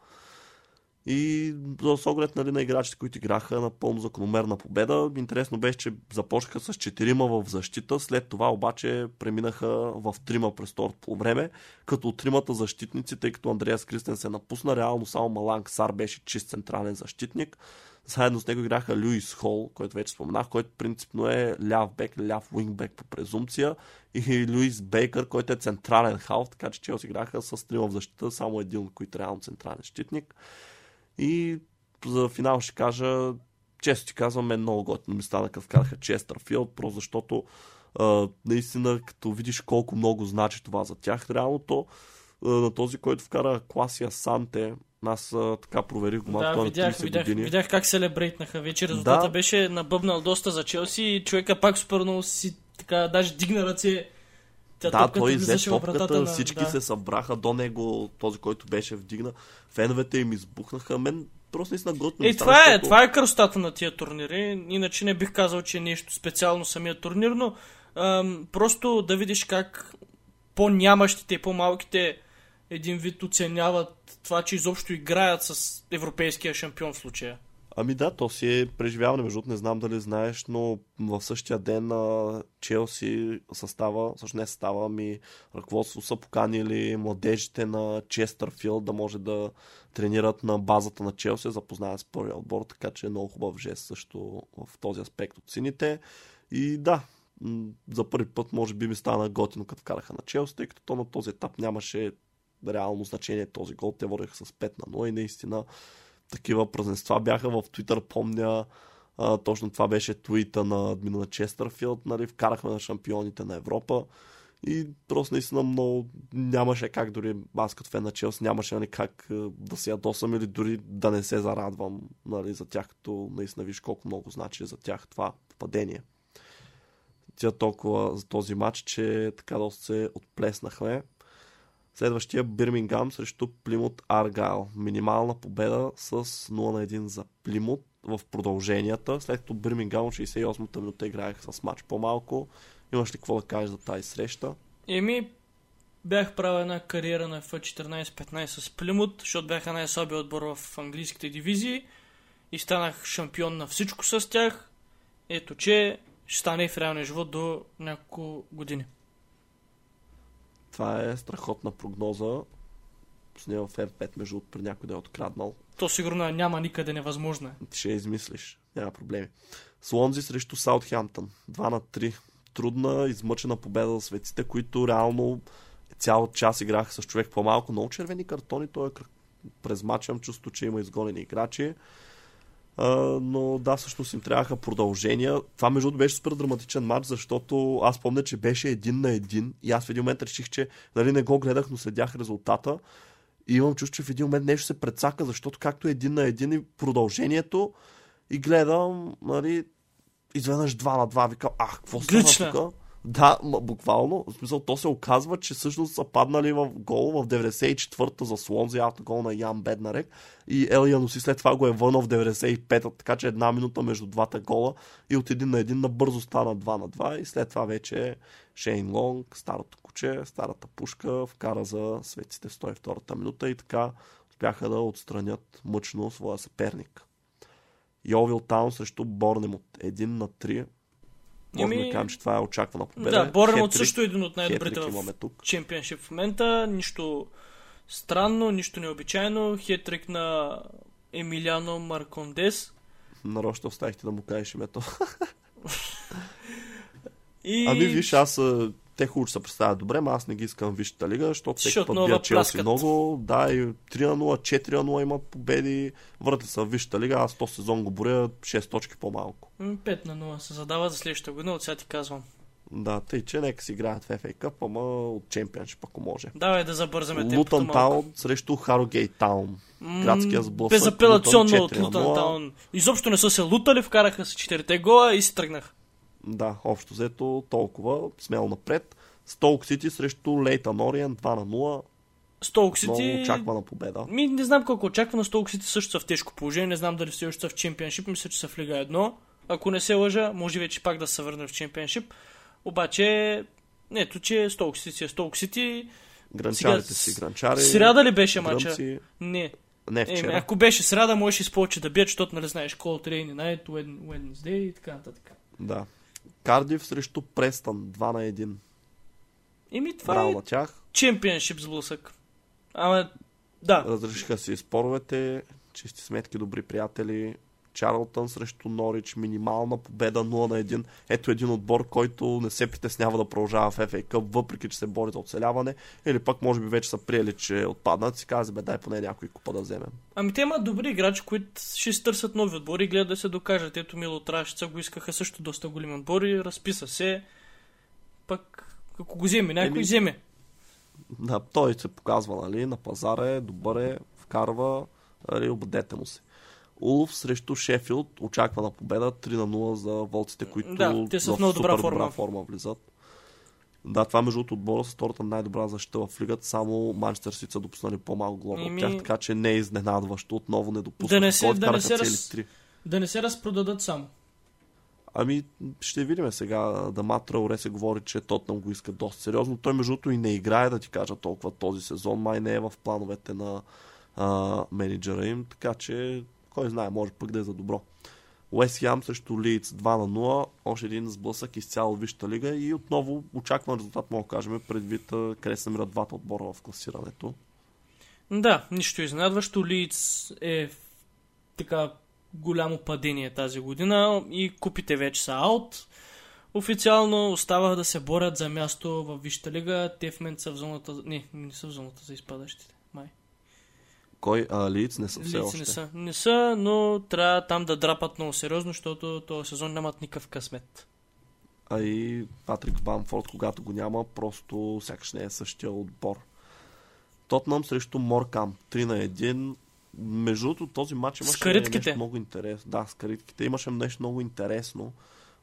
И с оглед нали, на играчите, които играха напълно закономерна победа, интересно беше, че започнаха с четирима в защита, след това обаче преминаха в трима през второто по време, като от тримата защитници, тъй като Андреас Кристен се напусна, реално само Маланг Сар беше чист централен защитник. Заедно с него играха Люис Хол, който вече споменах, който принципно е ляв бек, ляв уингбек по презумпция и Люис Бейкър, който е централен халф, така че Челси играха с трима в защита, само един от които е реално централен защитник. И за финал ще кажа, често ти казвам, мен много готино ми стана, като вкараха Честърфилд, просто защото а, наистина, като видиш колко много значи това за тях, реално то на този, който вкара Класия Санте, аз а, така проверих го малко, Да, е на видях, 30 видях, години. видях как се лебрейтнаха вече. Резултата Да. беше набъбнал доста за Челси и човека пак супер много си така, даже дигна ръце. Тя Да, той взе топката, на- всички да. се събраха до него, този, който беше вдигна. Феновете им избухнаха. Мен просто наистина готино. ми Е, това е, защото- това е красотата на тия турнири. Иначе не бих казал, че е нещо специално самия турнир, но ам, просто да видиш как по-нямащите и по-малките един вид оценяват това, че изобщо играят с европейския шампион в случая. Ами да, то си е преживяване. Между не знам дали знаеш, но в същия ден на Челси състава, също не състава, ми ръководство са поканили младежите на Честърфилд да може да тренират на базата на Челси, запознаят с първия отбор, така че е много хубав жест също в този аспект от сините. И да, за първи път може би ми стана готино, като вкараха на Челси, тъй като то на този етап нямаше реално значение този гол. Те водеха с 5 на 0 и наистина такива празненства бяха в Твитър, помня а, точно това беше твита на админа на Честърфилд, нали, вкарахме на шампионите на Европа И просто наистина много нямаше как дори аз като фен на Челси нямаше нали, как да се ядосам или дори да не се зарадвам нали, за тях, като наистина виж колко много значи за тях това падение. Тя толкова за този матч, че така доста се отплеснахме. Следващия Бирмингам срещу Плимут Аргайл. Минимална победа с 0 на 1 за Плимут в продълженията. След като Бирмингам 68-та минута играех с матч по-малко. Имаш ли какво да кажеш за тази среща? Еми, бях правил една кариера на F14-15 с Плимут, защото бяха най-слабия отбор в английските дивизии и станах шампион на всичко с тях. Ето, че ще стане и в реалния живот до няколко години. Това е страхотна прогноза. С нея в F5, между другото, при някой да е откраднал. То сигурно няма никъде невъзможно. е. Ти ще измислиш. Няма проблеми. Слонзи срещу Саутхемптън. 2 на 3. Трудна, измъчена победа за светците, които реално цял час играха с човек по-малко. Много червени картони. Той е през имам чувство, че има изгонени играчи. Но да, всъщност им трябваха продължения. Това между другото беше супер драматичен матч, защото аз помня, че беше един на един и аз в един момент реших, че нали, не го гледах, но следях резултата. И имам чувство, че в един момент нещо се предсака, защото както е един на един и продължението и гледам, нали, изведнъж 2 на 2, викам, ах, какво стана тук? Да, буквално. В смисъл, то се оказва, че всъщност са паднали в гол в 94-та за Слонзи, автогол на Ян Беднарек. И Ел Януси след това го е върнал в 95-та, така че една минута между двата гола и от един на един набързо стана 2 на 2 и след това вече Шейн Лонг, старото куче, старата пушка, вкара за светците в 102-та минута и така успяха да отстранят мъчно своя съперник. Йовил Таун срещу Борнемот. 1 на 3. Можем Еми, да кажем, че това е очаквана победа. Да, Хетрик- също е един от най-добрите в чемпионшип в момента. Нищо странно, нищо необичайно. Хетрик на Емилиано Маркондес. Нарочно оставихте да му кажеш името. И... Ами виж, аз те хубаво се представят добре, но аз не ги искам Висшата лига, защото всеки път бият Челси много. Да, и 3 на 0, 4 на 0 имат победи. Въртли са Висшата лига, аз този сезон го боря 6 точки по-малко. М, 5 на 0 се задава за следващата година, от сега ти казвам. Да, тъй че нека си играят в FA Cup, ама от Чемпионшип, ако може. Давай да забързаме темпото Лутън. Таун срещу Харугейт Таун. Градския сблъсък. Безапелационно от 4 на Лутън 0. Таун. Изобщо не са се лутали, вкараха се четирите гола и си тръгнах. Да, общо взето толкова. Смело напред. Столк Сити срещу Лейтън Ориен 2 на 0. Столк Много Сити... очаквана победа. Ми, не знам колко очаквано, Столк Сити също са в тежко положение. Не знам дали все още са в чемпионшип, мисля, че са в Лига 1. Ако не се лъжа, може вече пак да се върне в чемпионшип. Обаче, ето, че Столк Сити си е Столк Сити. Гранчарите Сега, си гранчари. Сряда ли беше мача? гръмци. Не. Не Е, вчера. ако беше сряда, можеш и повече да бият, защото нали знаеш Call Train Night, Wed- Wednesday и така нататък. Да. Кардив срещу Престън 2 на 1. Еми, това Браво е на тях. чемпионшип сблъсък. Ама, да. Разрешиха си споровете. Чисти сметки, добри приятели. Чарлтън срещу Норич. Минимална победа 0 на 1. Ето един отбор, който не се притеснява да продължава в FA Cup, въпреки че се бори за оцеляване. Или пък може би вече са приели, че отпаднат. Си казва, бе, дай поне някой купа да вземем. Ами те имат добри играчи, които ще търсят нови отбори и гледат да се докажат. Ето Мило Трашица го искаха също доста големи отбори, разписа се. Пък, ако го вземе, някой Еми, вземе. Да, той се показва, нали, на пазара е, добър е, вкарва, нали, обадете му се. Улов срещу Шефилд, очаквана победа, 3 на 0 за волците, които Да, те са в много добра супер форма. добра форма влизат. Да, това между другото отбора с втората най-добра защита в лигата, само Манчестър Сити са допуснали по-малко глава Еми- от тях, така че не е изненадващо, отново не допускат. Да не се- да не се раз-. Да не се разпродадат само. Ами, ще видим сега. Дамат Трауре се говори, че Тотнам го иска доста сериозно. Той, между другото, и не играе, да ти кажа толкова този сезон. Май не е в плановете на а, менеджера им, така че, кой знае, може пък да е за добро. Уест Хям срещу Лиц 2 на 0, още един сблъсък изцяло Висшата лига и отново очакван резултат, мога да кажем, предвид се намират двата отбора в класирането. Да, нищо изненадващо. Лиц е в така голямо падение тази година и купите вече са аут. Официално остава да се борят за място в Висшата лига. Те в момента са в зоната... Не, не са в зоната за изпадащите. Май. Кой? А, Лиц не са все Лиц още. не са. Не са, но трябва там да драпат много сериозно, защото този сезон нямат никакъв късмет. а и Патрик Бамфорд, когато го няма, просто сякаш не е същия отбор. Тотнам срещу Моркам 3 на 1. Между другото, този матч имаше нещо много интересно. Да, с каритките имаше нещо много интересно.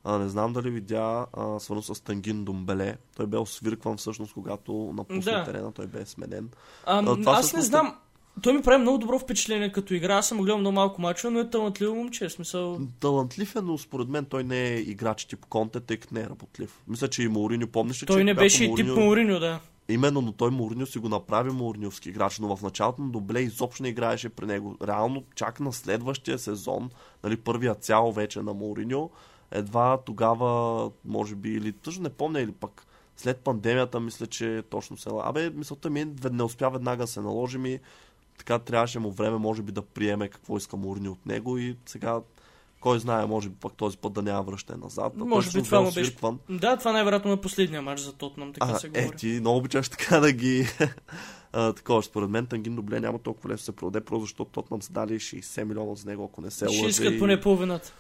А, не знам дали видя, а, свързано с Тангин Думбеле. Той бе освиркван всъщност, когато напусна Да. терена, той бе сменен. А, А, това аз не всъщност е- знам. Той ми прави много добро впечатление като игра. Аз съм гледал много малко мачове, но е талантливо момче. Смисъл... Талантлив е, но според мен той не е играч тип Конте, тъй не е работлив. Мисля, че и Мауриньо, помниш ли, Той че не беше и тип Мауриньо, да. Именно, но той Мауриньо си го направи Мауриньовски играч, но в началото на Добле изобщо не играеше при него. Реално, чак на следващия сезон, нали, първия цял вече на Мауриньо, едва тогава, може би, или тъжно не помня, или пък след пандемията, мисля, че точно се... Абе, мисълта ми е, не успя веднага се наложи ми, така трябваше му време, може би, да приеме какво иска Мауриньо от него и сега кой знае, може би пък този път да няма връщане назад. А Може би това му беше... Да, това най-вероятно е последния матч за Тотнам, така А, се е, говори. ти много обичаш така да ги... а, такова, според мен Тангин Добле няма толкова лесно се продаде, просто защото Тотнам са дали 60 милиона за него, ако не се лъжа. Ще искат поне половината.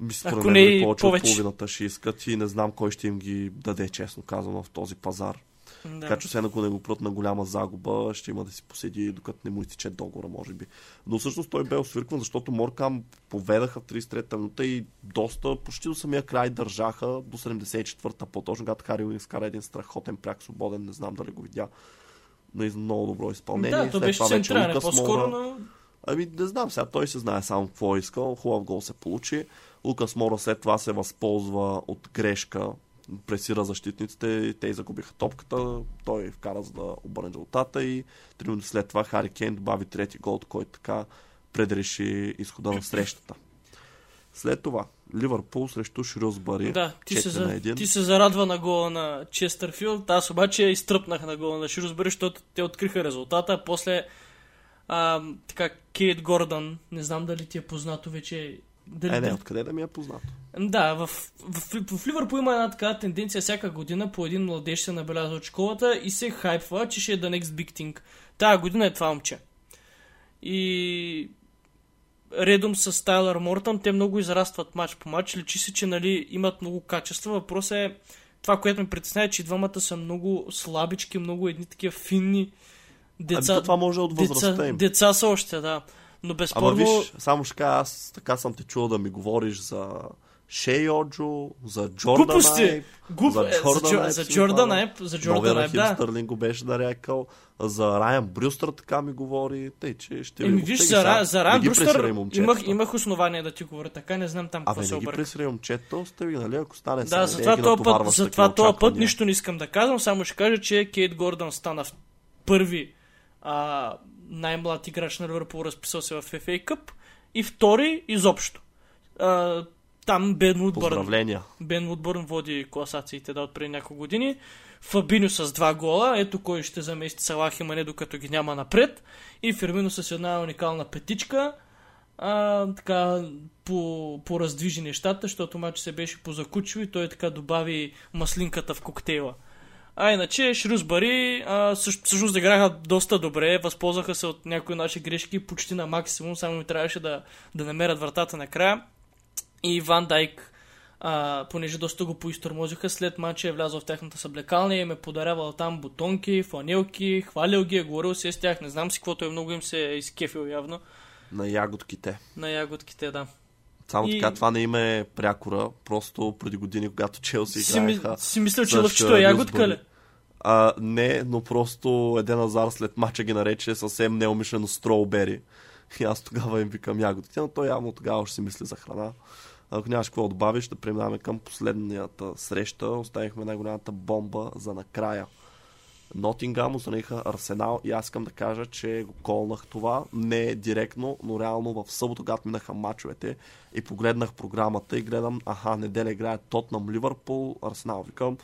Ми, според ако мен не повече, повече. от половината ще искат и не знам кой ще им ги даде, честно казано, в този пазар. Да. Така че освен ако не го прат на голяма загуба, ще има да си поседи докато не му изтече договора, може би. Но всъщност той бе освиркван, защото Моркам поведаха в 33-та минута и доста, почти до самия край държаха до 74-та, по-точно когато Хари Уинг скара един страхотен пряк свободен, не знам дали го видя. Наистина много добро изпълнение. Да, то беше централен, по-скоро, Мора- но... Ами не знам, сега той се знае само какво е искал. Хубав гол се получи. Лукас Мора след това се възползва от грешка, пресира защитниците и те загубиха топката. Той вкара за да обърне резултата и три минути след това Хари Кейн добави трети гол, който така предреши изхода на срещата. След това Ливърпул срещу Шрюсбари. Да, ти се, 4 на за... 1. ти се зарадва на гола на Честърфилд, аз обаче изтръпнах на гола на Ширусбъри, защото те откриха резултата, а после а, така Кейт Гордън, не знам дали ти е познато вече. Дали, Е, не, откъде да ми е познато? Да, в, в, в, в Ливърпул има една така тенденция всяка година по един младеж се набелязва от школата и се хайпва, че ще е the next big thing. Тая година е това момче. И редом с Тайлър Мортън, те много израстват матч по матч. Личи се, че нали, имат много качества. Въпросът е това, което ме притеснява, е, че двамата са много слабички, много едни такива финни деца. Ами, то това може от възрастта деца, им. деца са още, да. Но Ама безспорно... виж, само ще кажа, аз така съм те чул да ми говориш за Шей Оджо, за Джордан Глупости! Айп, Глуп... за е, за, Джордан Джо- Айп за Джордан. Айп, за Джордан Айп, да. Стърлинг го беше нарекал, за Райан Брюстър така ми говори, тъй че ще Еми, ви виж, оттегли за, за Не Райан Брюстър имах, имах основание да ти говоря така, не знам там какво Абе, се не ги обърка. пресирай момчета, остави, нали, ако стане Да, затова този път, затова този път нищо не искам да казвам, само ще кажа, че Кейт Гордън стана първи а, най-млад играч на Ливърпул, разписал се в FA Cup и втори изобщо. А, там Бен Удбърн. Бен Удбърн води класациите да от преди няколко години. Фабиньо с два гола, ето кой ще замести Салах и Мане, докато ги няма напред. И Фермино с една уникална петичка. А, така по, пораздвижи нещата, защото матч се беше позакучил и той така добави маслинката в коктейла. А иначе Шрюсбари всъщност играха доста добре, възползваха се от някои наши грешки почти на максимум, само ми трябваше да, да намерят вратата накрая. И Ван Дайк, а, понеже доста го поизтормозиха, след матча е влязъл в тяхната съблекалня и им е подарявал там бутонки, фланелки, хвалял ги, е говорил си с тях, не знам си каквото е, много им се е изкефил явно На ягодките. на ягодките, да. Само И- така, това не им е прякора, просто преди години, когато Челси Си, играеха. си мисля, че лъвчето е ягодка ли? А, не, но просто Еден Азар след мача ги нарече съвсем неумишлено строубери. И аз тогава им викам ягодите, но той явно тогава ще си мисли за храна. Ако нямаш какво добавиш, да преминаваме към последната среща. Оставихме най-голямата бомба за накрая. Нотингам ознаниха Арсенал и аз искам да кажа, че го колнах това. Не директно, но реално в събота, когато минаха мачовете и погледнах програмата и гледам, аха, неделя играе Тотнам, Ливърпул, Арсенал. Викам,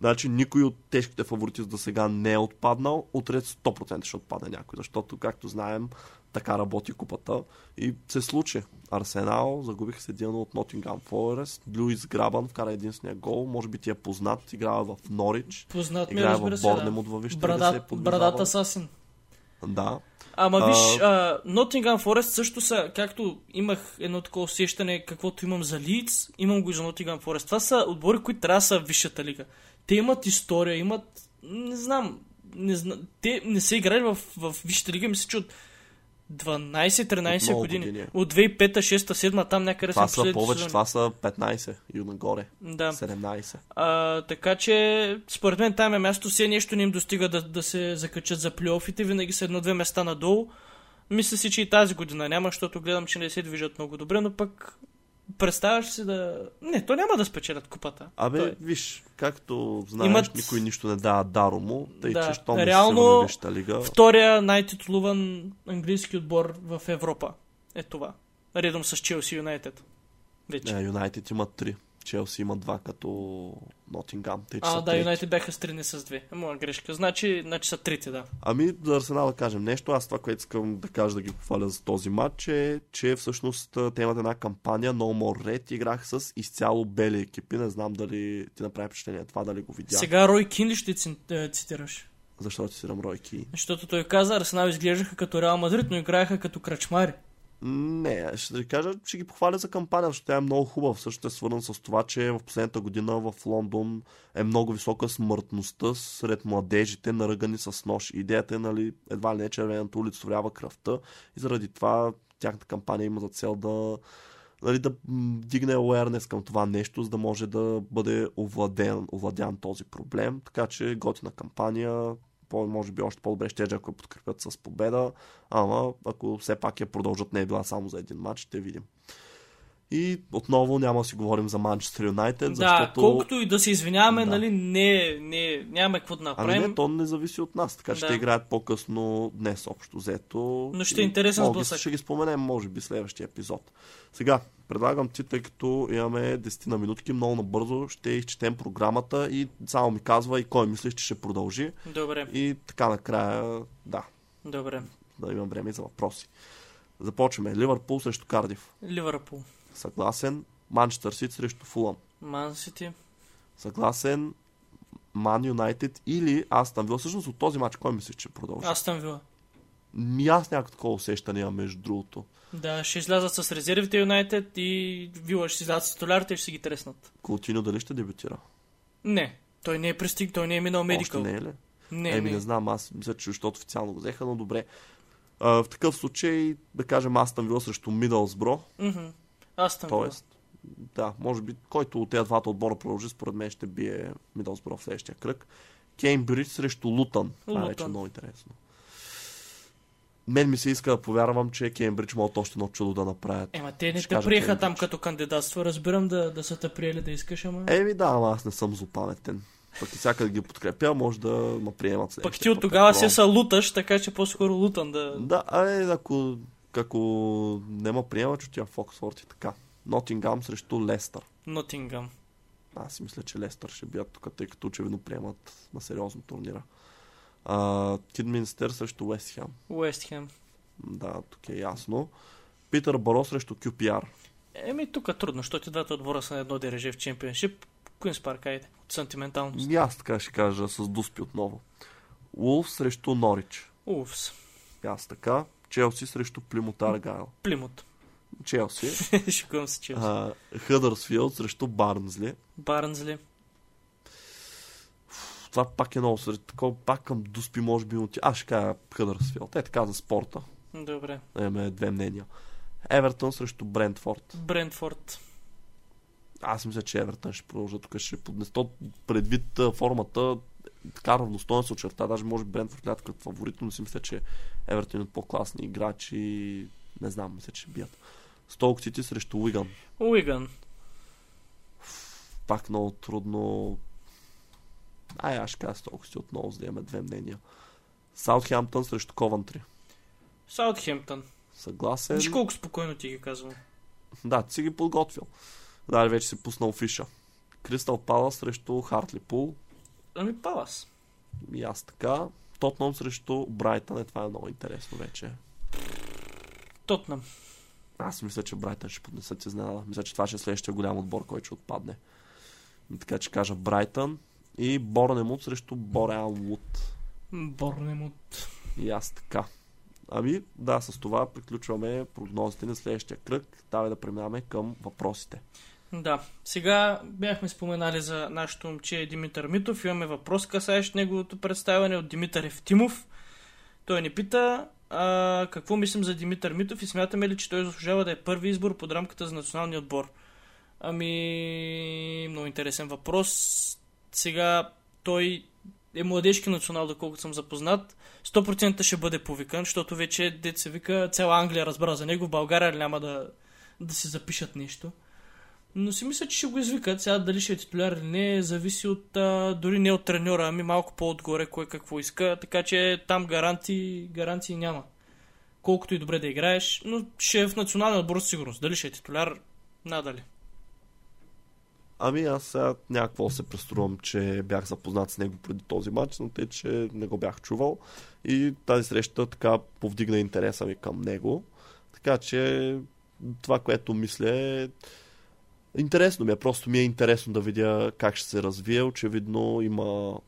Значи никой от тежките фаворити за сега не е отпаднал. Утре 100% ще отпадне някой, защото, както знаем, така работи купата. И се случи. Арсенал загубиха се един от Нотингам Форест. Луис Грабан вкара единствения гол. Може би ти е познат. Играва в Норич. Познат ми, Играе разбира в се, да. Борнемут във вижте ли да се е брадата Асасин. Да. Ама А- виж, Nottingham Forest също са, както имах едно такова усещане, каквото имам за Leeds, имам го и за Nottingham Forest. Това са отбори, които трябва да са в висшата лига. Те имат история, имат, не знам, не знам те не са играли в, в висшата лига, мисля, че от 12-13 много години. години. От 2005, 6, 7, там някъде Това са повече, това са 15 и нагоре. Да. 17. А, така че, според мен там е място, все нещо не им достига да, да се закачат за плейофите, винаги са едно-две места надолу. Мисля си, че и тази година няма, защото гледам, че не се движат много добре, но пък представяш си да... Не, то няма да спечелят купата. Абе, Той- виж, както знаеш, Имат- никой нищо не дава даро му, тъй Да, че щом реално- се лига. Втория най-титулуван английски отбор в Европа е това. Редом с Челси Юнайтед. Вече. Юнайтед има 3. Челси има 2 като Нотингам. Те, а, да. Юнайтед бяха с 3, не с 2. Моя грешка. Значи, значи са трите, да. Ами, за Арсенал да кажем нещо. Аз това, което искам да кажа да ги похваля за този матч е, че всъщност те имат една кампания No More Red. Играх с изцяло бели екипи. Не знам дали ти направи впечатление това, дали го видя. Сега Рой Кин ли ще е, цитираш? Защо ти си Ройки? Защото той каза, Арсенал изглеждаха като Реал Мадрид, но играеха като крачмари. Не, ще ви кажа, ще ги похваля за кампания, защото тя е много хубава. Също е свързан с това, че в последната година в Лондон е много висока смъртността сред младежите, наръгани с нож. Идеята е, нали, едва ли не червената олицетворява кръвта и заради това тяхната кампания има за цел да нали, да дигне awareness към това нещо, за да може да бъде овладен, овладян този проблем. Така че готина кампания, по, може би още по-добре ще ако я подкрепят с победа, ама ако все пак я продължат, не е била само за един матч, ще видим. И отново няма да си говорим за Манчестър Юнайтед, Да, колкото и да се извиняваме, Да. нали, не, не, нямаме какво да Ами направим. не, то не зависи от нас, така че Да. ще играят по-късно днес общо взето. Но ще е интересен сблъсък. Ще ги споменем, може би, следващия епизод. Сега, предлагам ти, тъй като имаме 10 на минутки, много набързо ще изчетем програмата и само ми казва и кой мислиш, че ще продължи. Добре, И така накрая, да, добре. да имам време за въпроси. Започваме. Ливърпул срещу Кардив. Ливърпул. Съгласен. Манчестър Сити срещу Фулъм. Ман Сити. Съгласен. Ман Юнайтед или Астан Вил. Всъщност от този матч кой мислиш, че продължи? Астън Вила. Ми аз някакво такова усещане имам между другото. Да, ще излязат с резервите Юнайтед и Вила ще излязат с титулярите и ще си ги треснат. Култино дали ще дебютира? Не, той не е пристиг, той не е минал Още медикал. не е ли? Не, Еми не. не знам, аз мисля, че защото официално го взеха, но добре. А, в такъв случай, да кажем, Астан Вил срещу Мидълсбро. Мгм. Астън Вила. Тоест, да, може би, който от тези двата отбора продължи, според мен ще бие Мидълсбро в следващия кръг. Кеймбридж срещу Лутън. Това е вече много интересно. Мен ми се иска да повярвам, че Кеймбридж могат още едно чудо да направят. Ема те не Ще те приеха Кеймбридж. там като кандидатство. Разбирам да, да са те приели да искаш, ама... Еми да, ама аз не съм злопаметен. Пък и всяка да ги подкрепя, може да ме приемат след. Пък ти от тогава се са луташ, така че по-скоро лутан да... Да, а е, ако, ако не ме приемат, че отива в Оксфорд и така. Нотингам срещу Лестър. Нотингам. Аз си мисля, че Лестър ще бият тук, тъй като очевидно приемат на сериозно турнира. Кидминстер срещу Уест Хем. Уест Хем. Да, тук е ясно. Питър Баро срещу QPR. Еми, тук е трудно, защото двата отбора са на едно дереже в чемпионшип. Куинс Парк, айде. От сантименталност. И аз така ще кажа с Дуспи отново. Улф срещу Норич. Уфс. И аз така. Челси срещу Плимут Аргайл. Плимут. Челси. Шуквам се, че. А, Хъдърсфилд срещу Барнзли. Барнзли. Това пак е много сред такова, пак към Дуспи може би от... Аз ще кажа Хъдърсфилд. Е така за спорта. Добре. Имаме две мнения. Евертън срещу Брентфорд. Брентфорд. Аз мисля, че Евертън ще продължа тук, ще поднесе. Предвид формата, така равностойно се очерта. Даже може Брентфорд лято като фаворит, но си мисля, че Евертън от по-класни играчи. Не знам, мисля, че бият. Столк Сити срещу Уиган. Уиган. Пак много трудно. Ай, аз ще кажа Столк Сити отново, за да имаме две мнения. Саутхемптън срещу Ковантри. Саутхемптън. Съгласен. Виж колко спокойно ти ги казвам. Да, ти си ги подготвил. Да, вече си пуснал фиша. Кристал Пала срещу Хартлипул. Ами Палас. И аз така. Тотнам срещу Брайтън. Е, това е много интересно вече. Тотнам. Аз мисля, че Брайтън ще поднесат изненада. Мисля, че това ще е следващия голям отбор, който ще отпадне. Така че кажа Брайтън и Борнемут срещу Бореал Вуд. Борнемут. И аз така. Ами, да, с това приключваме прогнозите на следващия кръг. Давай да преминаваме към въпросите. Да, сега бяхме споменали за нашото момче Димитър Митов. Имаме въпрос, касаещ неговото представяне от Димитър Евтимов. Той ни пита а, какво мислим за Димитър Митов и смятаме ли, че той заслужава да е първи избор под рамката за националния отбор. Ами, много интересен въпрос. Сега той е младежки национал, доколкото съм запознат. 100% ще бъде повикан, защото вече деца вика, цяла Англия разбра за него, в България няма да, да си запишат нещо. Но си мисля, че ще го извикат. Сега дали ще е титуляр или не, зависи от, а, дори не от треньора, ами малко по-отгоре кой какво иска. Така че там гаранции, гаранции няма. Колкото и добре да играеш, но ще е в националния отбор сигурност. Дали ще е титуляр, надали. Ами аз сега някакво се преструвам, че бях запознат с него преди този матч, но те, че не го бях чувал. И тази среща така повдигна интереса ми към него. Така че това, което мисля е Интересно ми е, просто ми е интересно да видя как ще се развие. Очевидно има м-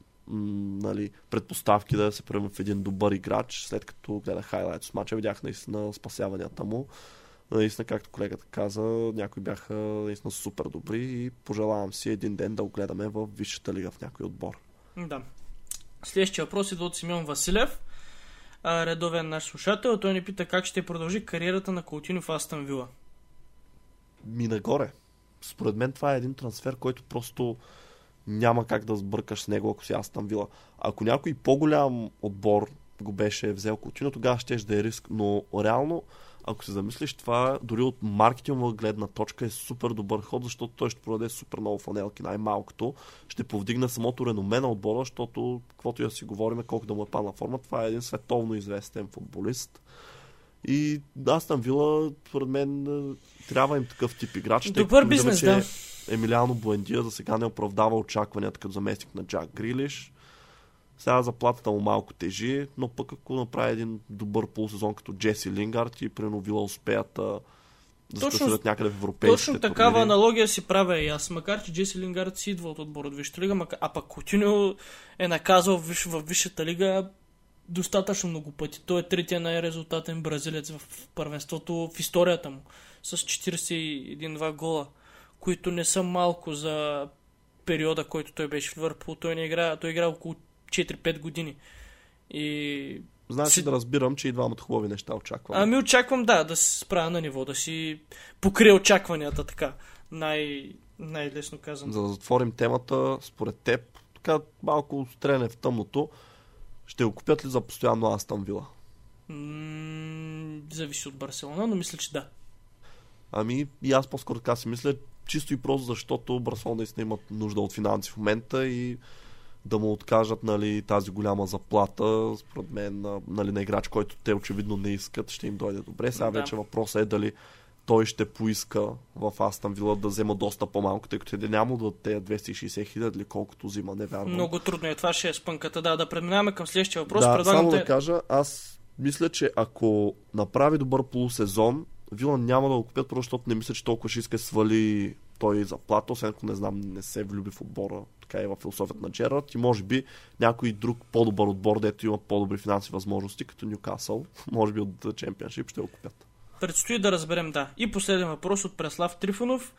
нали, предпоставки да се превърне в един добър играч. След като гледах хайлайт с мача, видях наистина спасяванията му. Наистина, както колегата каза, някои бяха наистина супер добри и пожелавам си един ден да го гледаме в Висшата лига в някой отбор. Да. Следващия въпрос идва от Симеон Василев, редовен наш слушател. Той ни пита как ще продължи кариерата на Каутино в Астан Вила. Ми нагоре според мен това е един трансфер, който просто няма как да сбъркаш с него, ако си аз там вила. Ако някой по-голям отбор го беше взел Кутино, тогава ще да е риск. Но реално, ако се замислиш, това дори от маркетингова гледна точка е супер добър ход, защото той ще продаде супер много фанелки, най-малкото. Ще повдигне самото реноме на отбора, защото, каквото и да си говорим, колко да му е падна форма, това е един световно известен футболист. И Астан Вила, според мен, е, трябва им такъв тип играч. Добър бизнес, да. Емилиано Буендия за сега не оправдава очакванията като заместник на Джак Грилиш. Сега заплатата му малко тежи, но пък ако направи един добър полусезон като Джеси Лингард и Вила успеят да точно, някъде в европейските Точно такава турнири. аналогия си правя и аз, макар че Джеси Лингард си идва от отбор от Висшата лига, а пък Кутиньо е наказал в, в Висшата лига достатъчно много пъти. Той е третия най-резултатен бразилец в първенството в историята му. С 41-2 гола, които не са малко за периода, който той беше в Лъвърпул. Той не игра, той игра около 4-5 години. И Значи си... да разбирам, че и двамата хубави неща очаквам. Ами очаквам, да, да се справя на ниво, да си покрия очакванията така. Най... Най-лесно казвам. За да затворим темата, според теб, така малко стрене в тъмното, ще го купят ли за постоянно Астан Вила? М- зависи от Барселона, но мисля, че да. Ами и аз по-скоро така си мисля, чисто и просто защото Барселона наистина имат нужда от финанси в момента и да му откажат нали, тази голяма заплата, според мен, нали, на играч, който те очевидно не искат, ще им дойде добре. Сега да. вече въпросът е дали той ще поиска в Астан Вила да взема доста по-малко, тъй като е няма да те 260 хиляди или колкото взима, не вярвам. Много трудно е, това ще е спънката. Да, да преминаваме към следващия въпрос. Да, Предлагам само те... да кажа, аз мисля, че ако направи добър полусезон, Вила няма да го купят, просто защото не мисля, че толкова ще иска свали той заплата, освен ако не знам, не се влюби в отбора, така и в философията на Джерард и може би някой друг по-добър отбор, дето има по-добри финансови възможности, като Ньюкасъл, може би от Чемпионшип ще го купят. Предстои да разберем, да. И последен въпрос от Преслав Трифонов.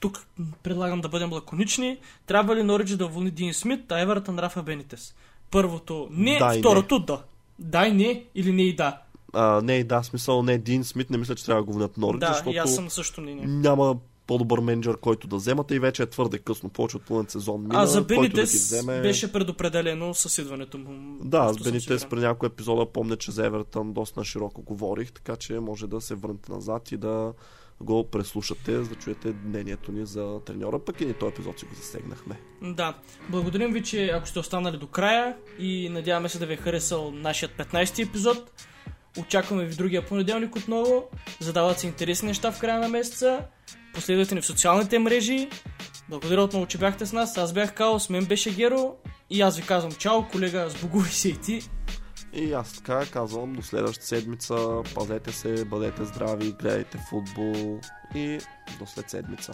Тук предлагам да бъдем лаконични. Трябва ли Норидж да уволни Дин Смит, а Евертън Рафа Бенитес? Първото не, да второто не. да. Да и не или не и да. А, не и да, смисъл не Дин Смит, не мисля, че трябва да го вълнят Норидж, да, защото аз съм също не. няма по-добър менеджер, който да вземате и вече е твърде късно, повече от половин сезон мина, А за Бенитес да вземе... беше предопределено със идването му. Да, с Бенитес при някой епизода помня, че за Евертън доста широко говорих, така че може да се върнете назад и да го преслушате, за да чуете мнението ни за треньора, пък и ни този епизод си го засегнахме. Да, благодарим ви, че ако сте останали до края и надяваме се да ви е харесал нашият 15 ти епизод. Очакваме ви другия понеделник отново. Задават се интересни неща в края на месеца. Последвайте ни в социалните мрежи. Благодаря отново, че бяхте с нас. Аз бях Као, с мен беше Геро. И аз ви казвам чао, колега, сбогувай се и ти. И аз така казвам до следващата седмица. Пазете се, бъдете здрави, гледайте футбол и до след седмица.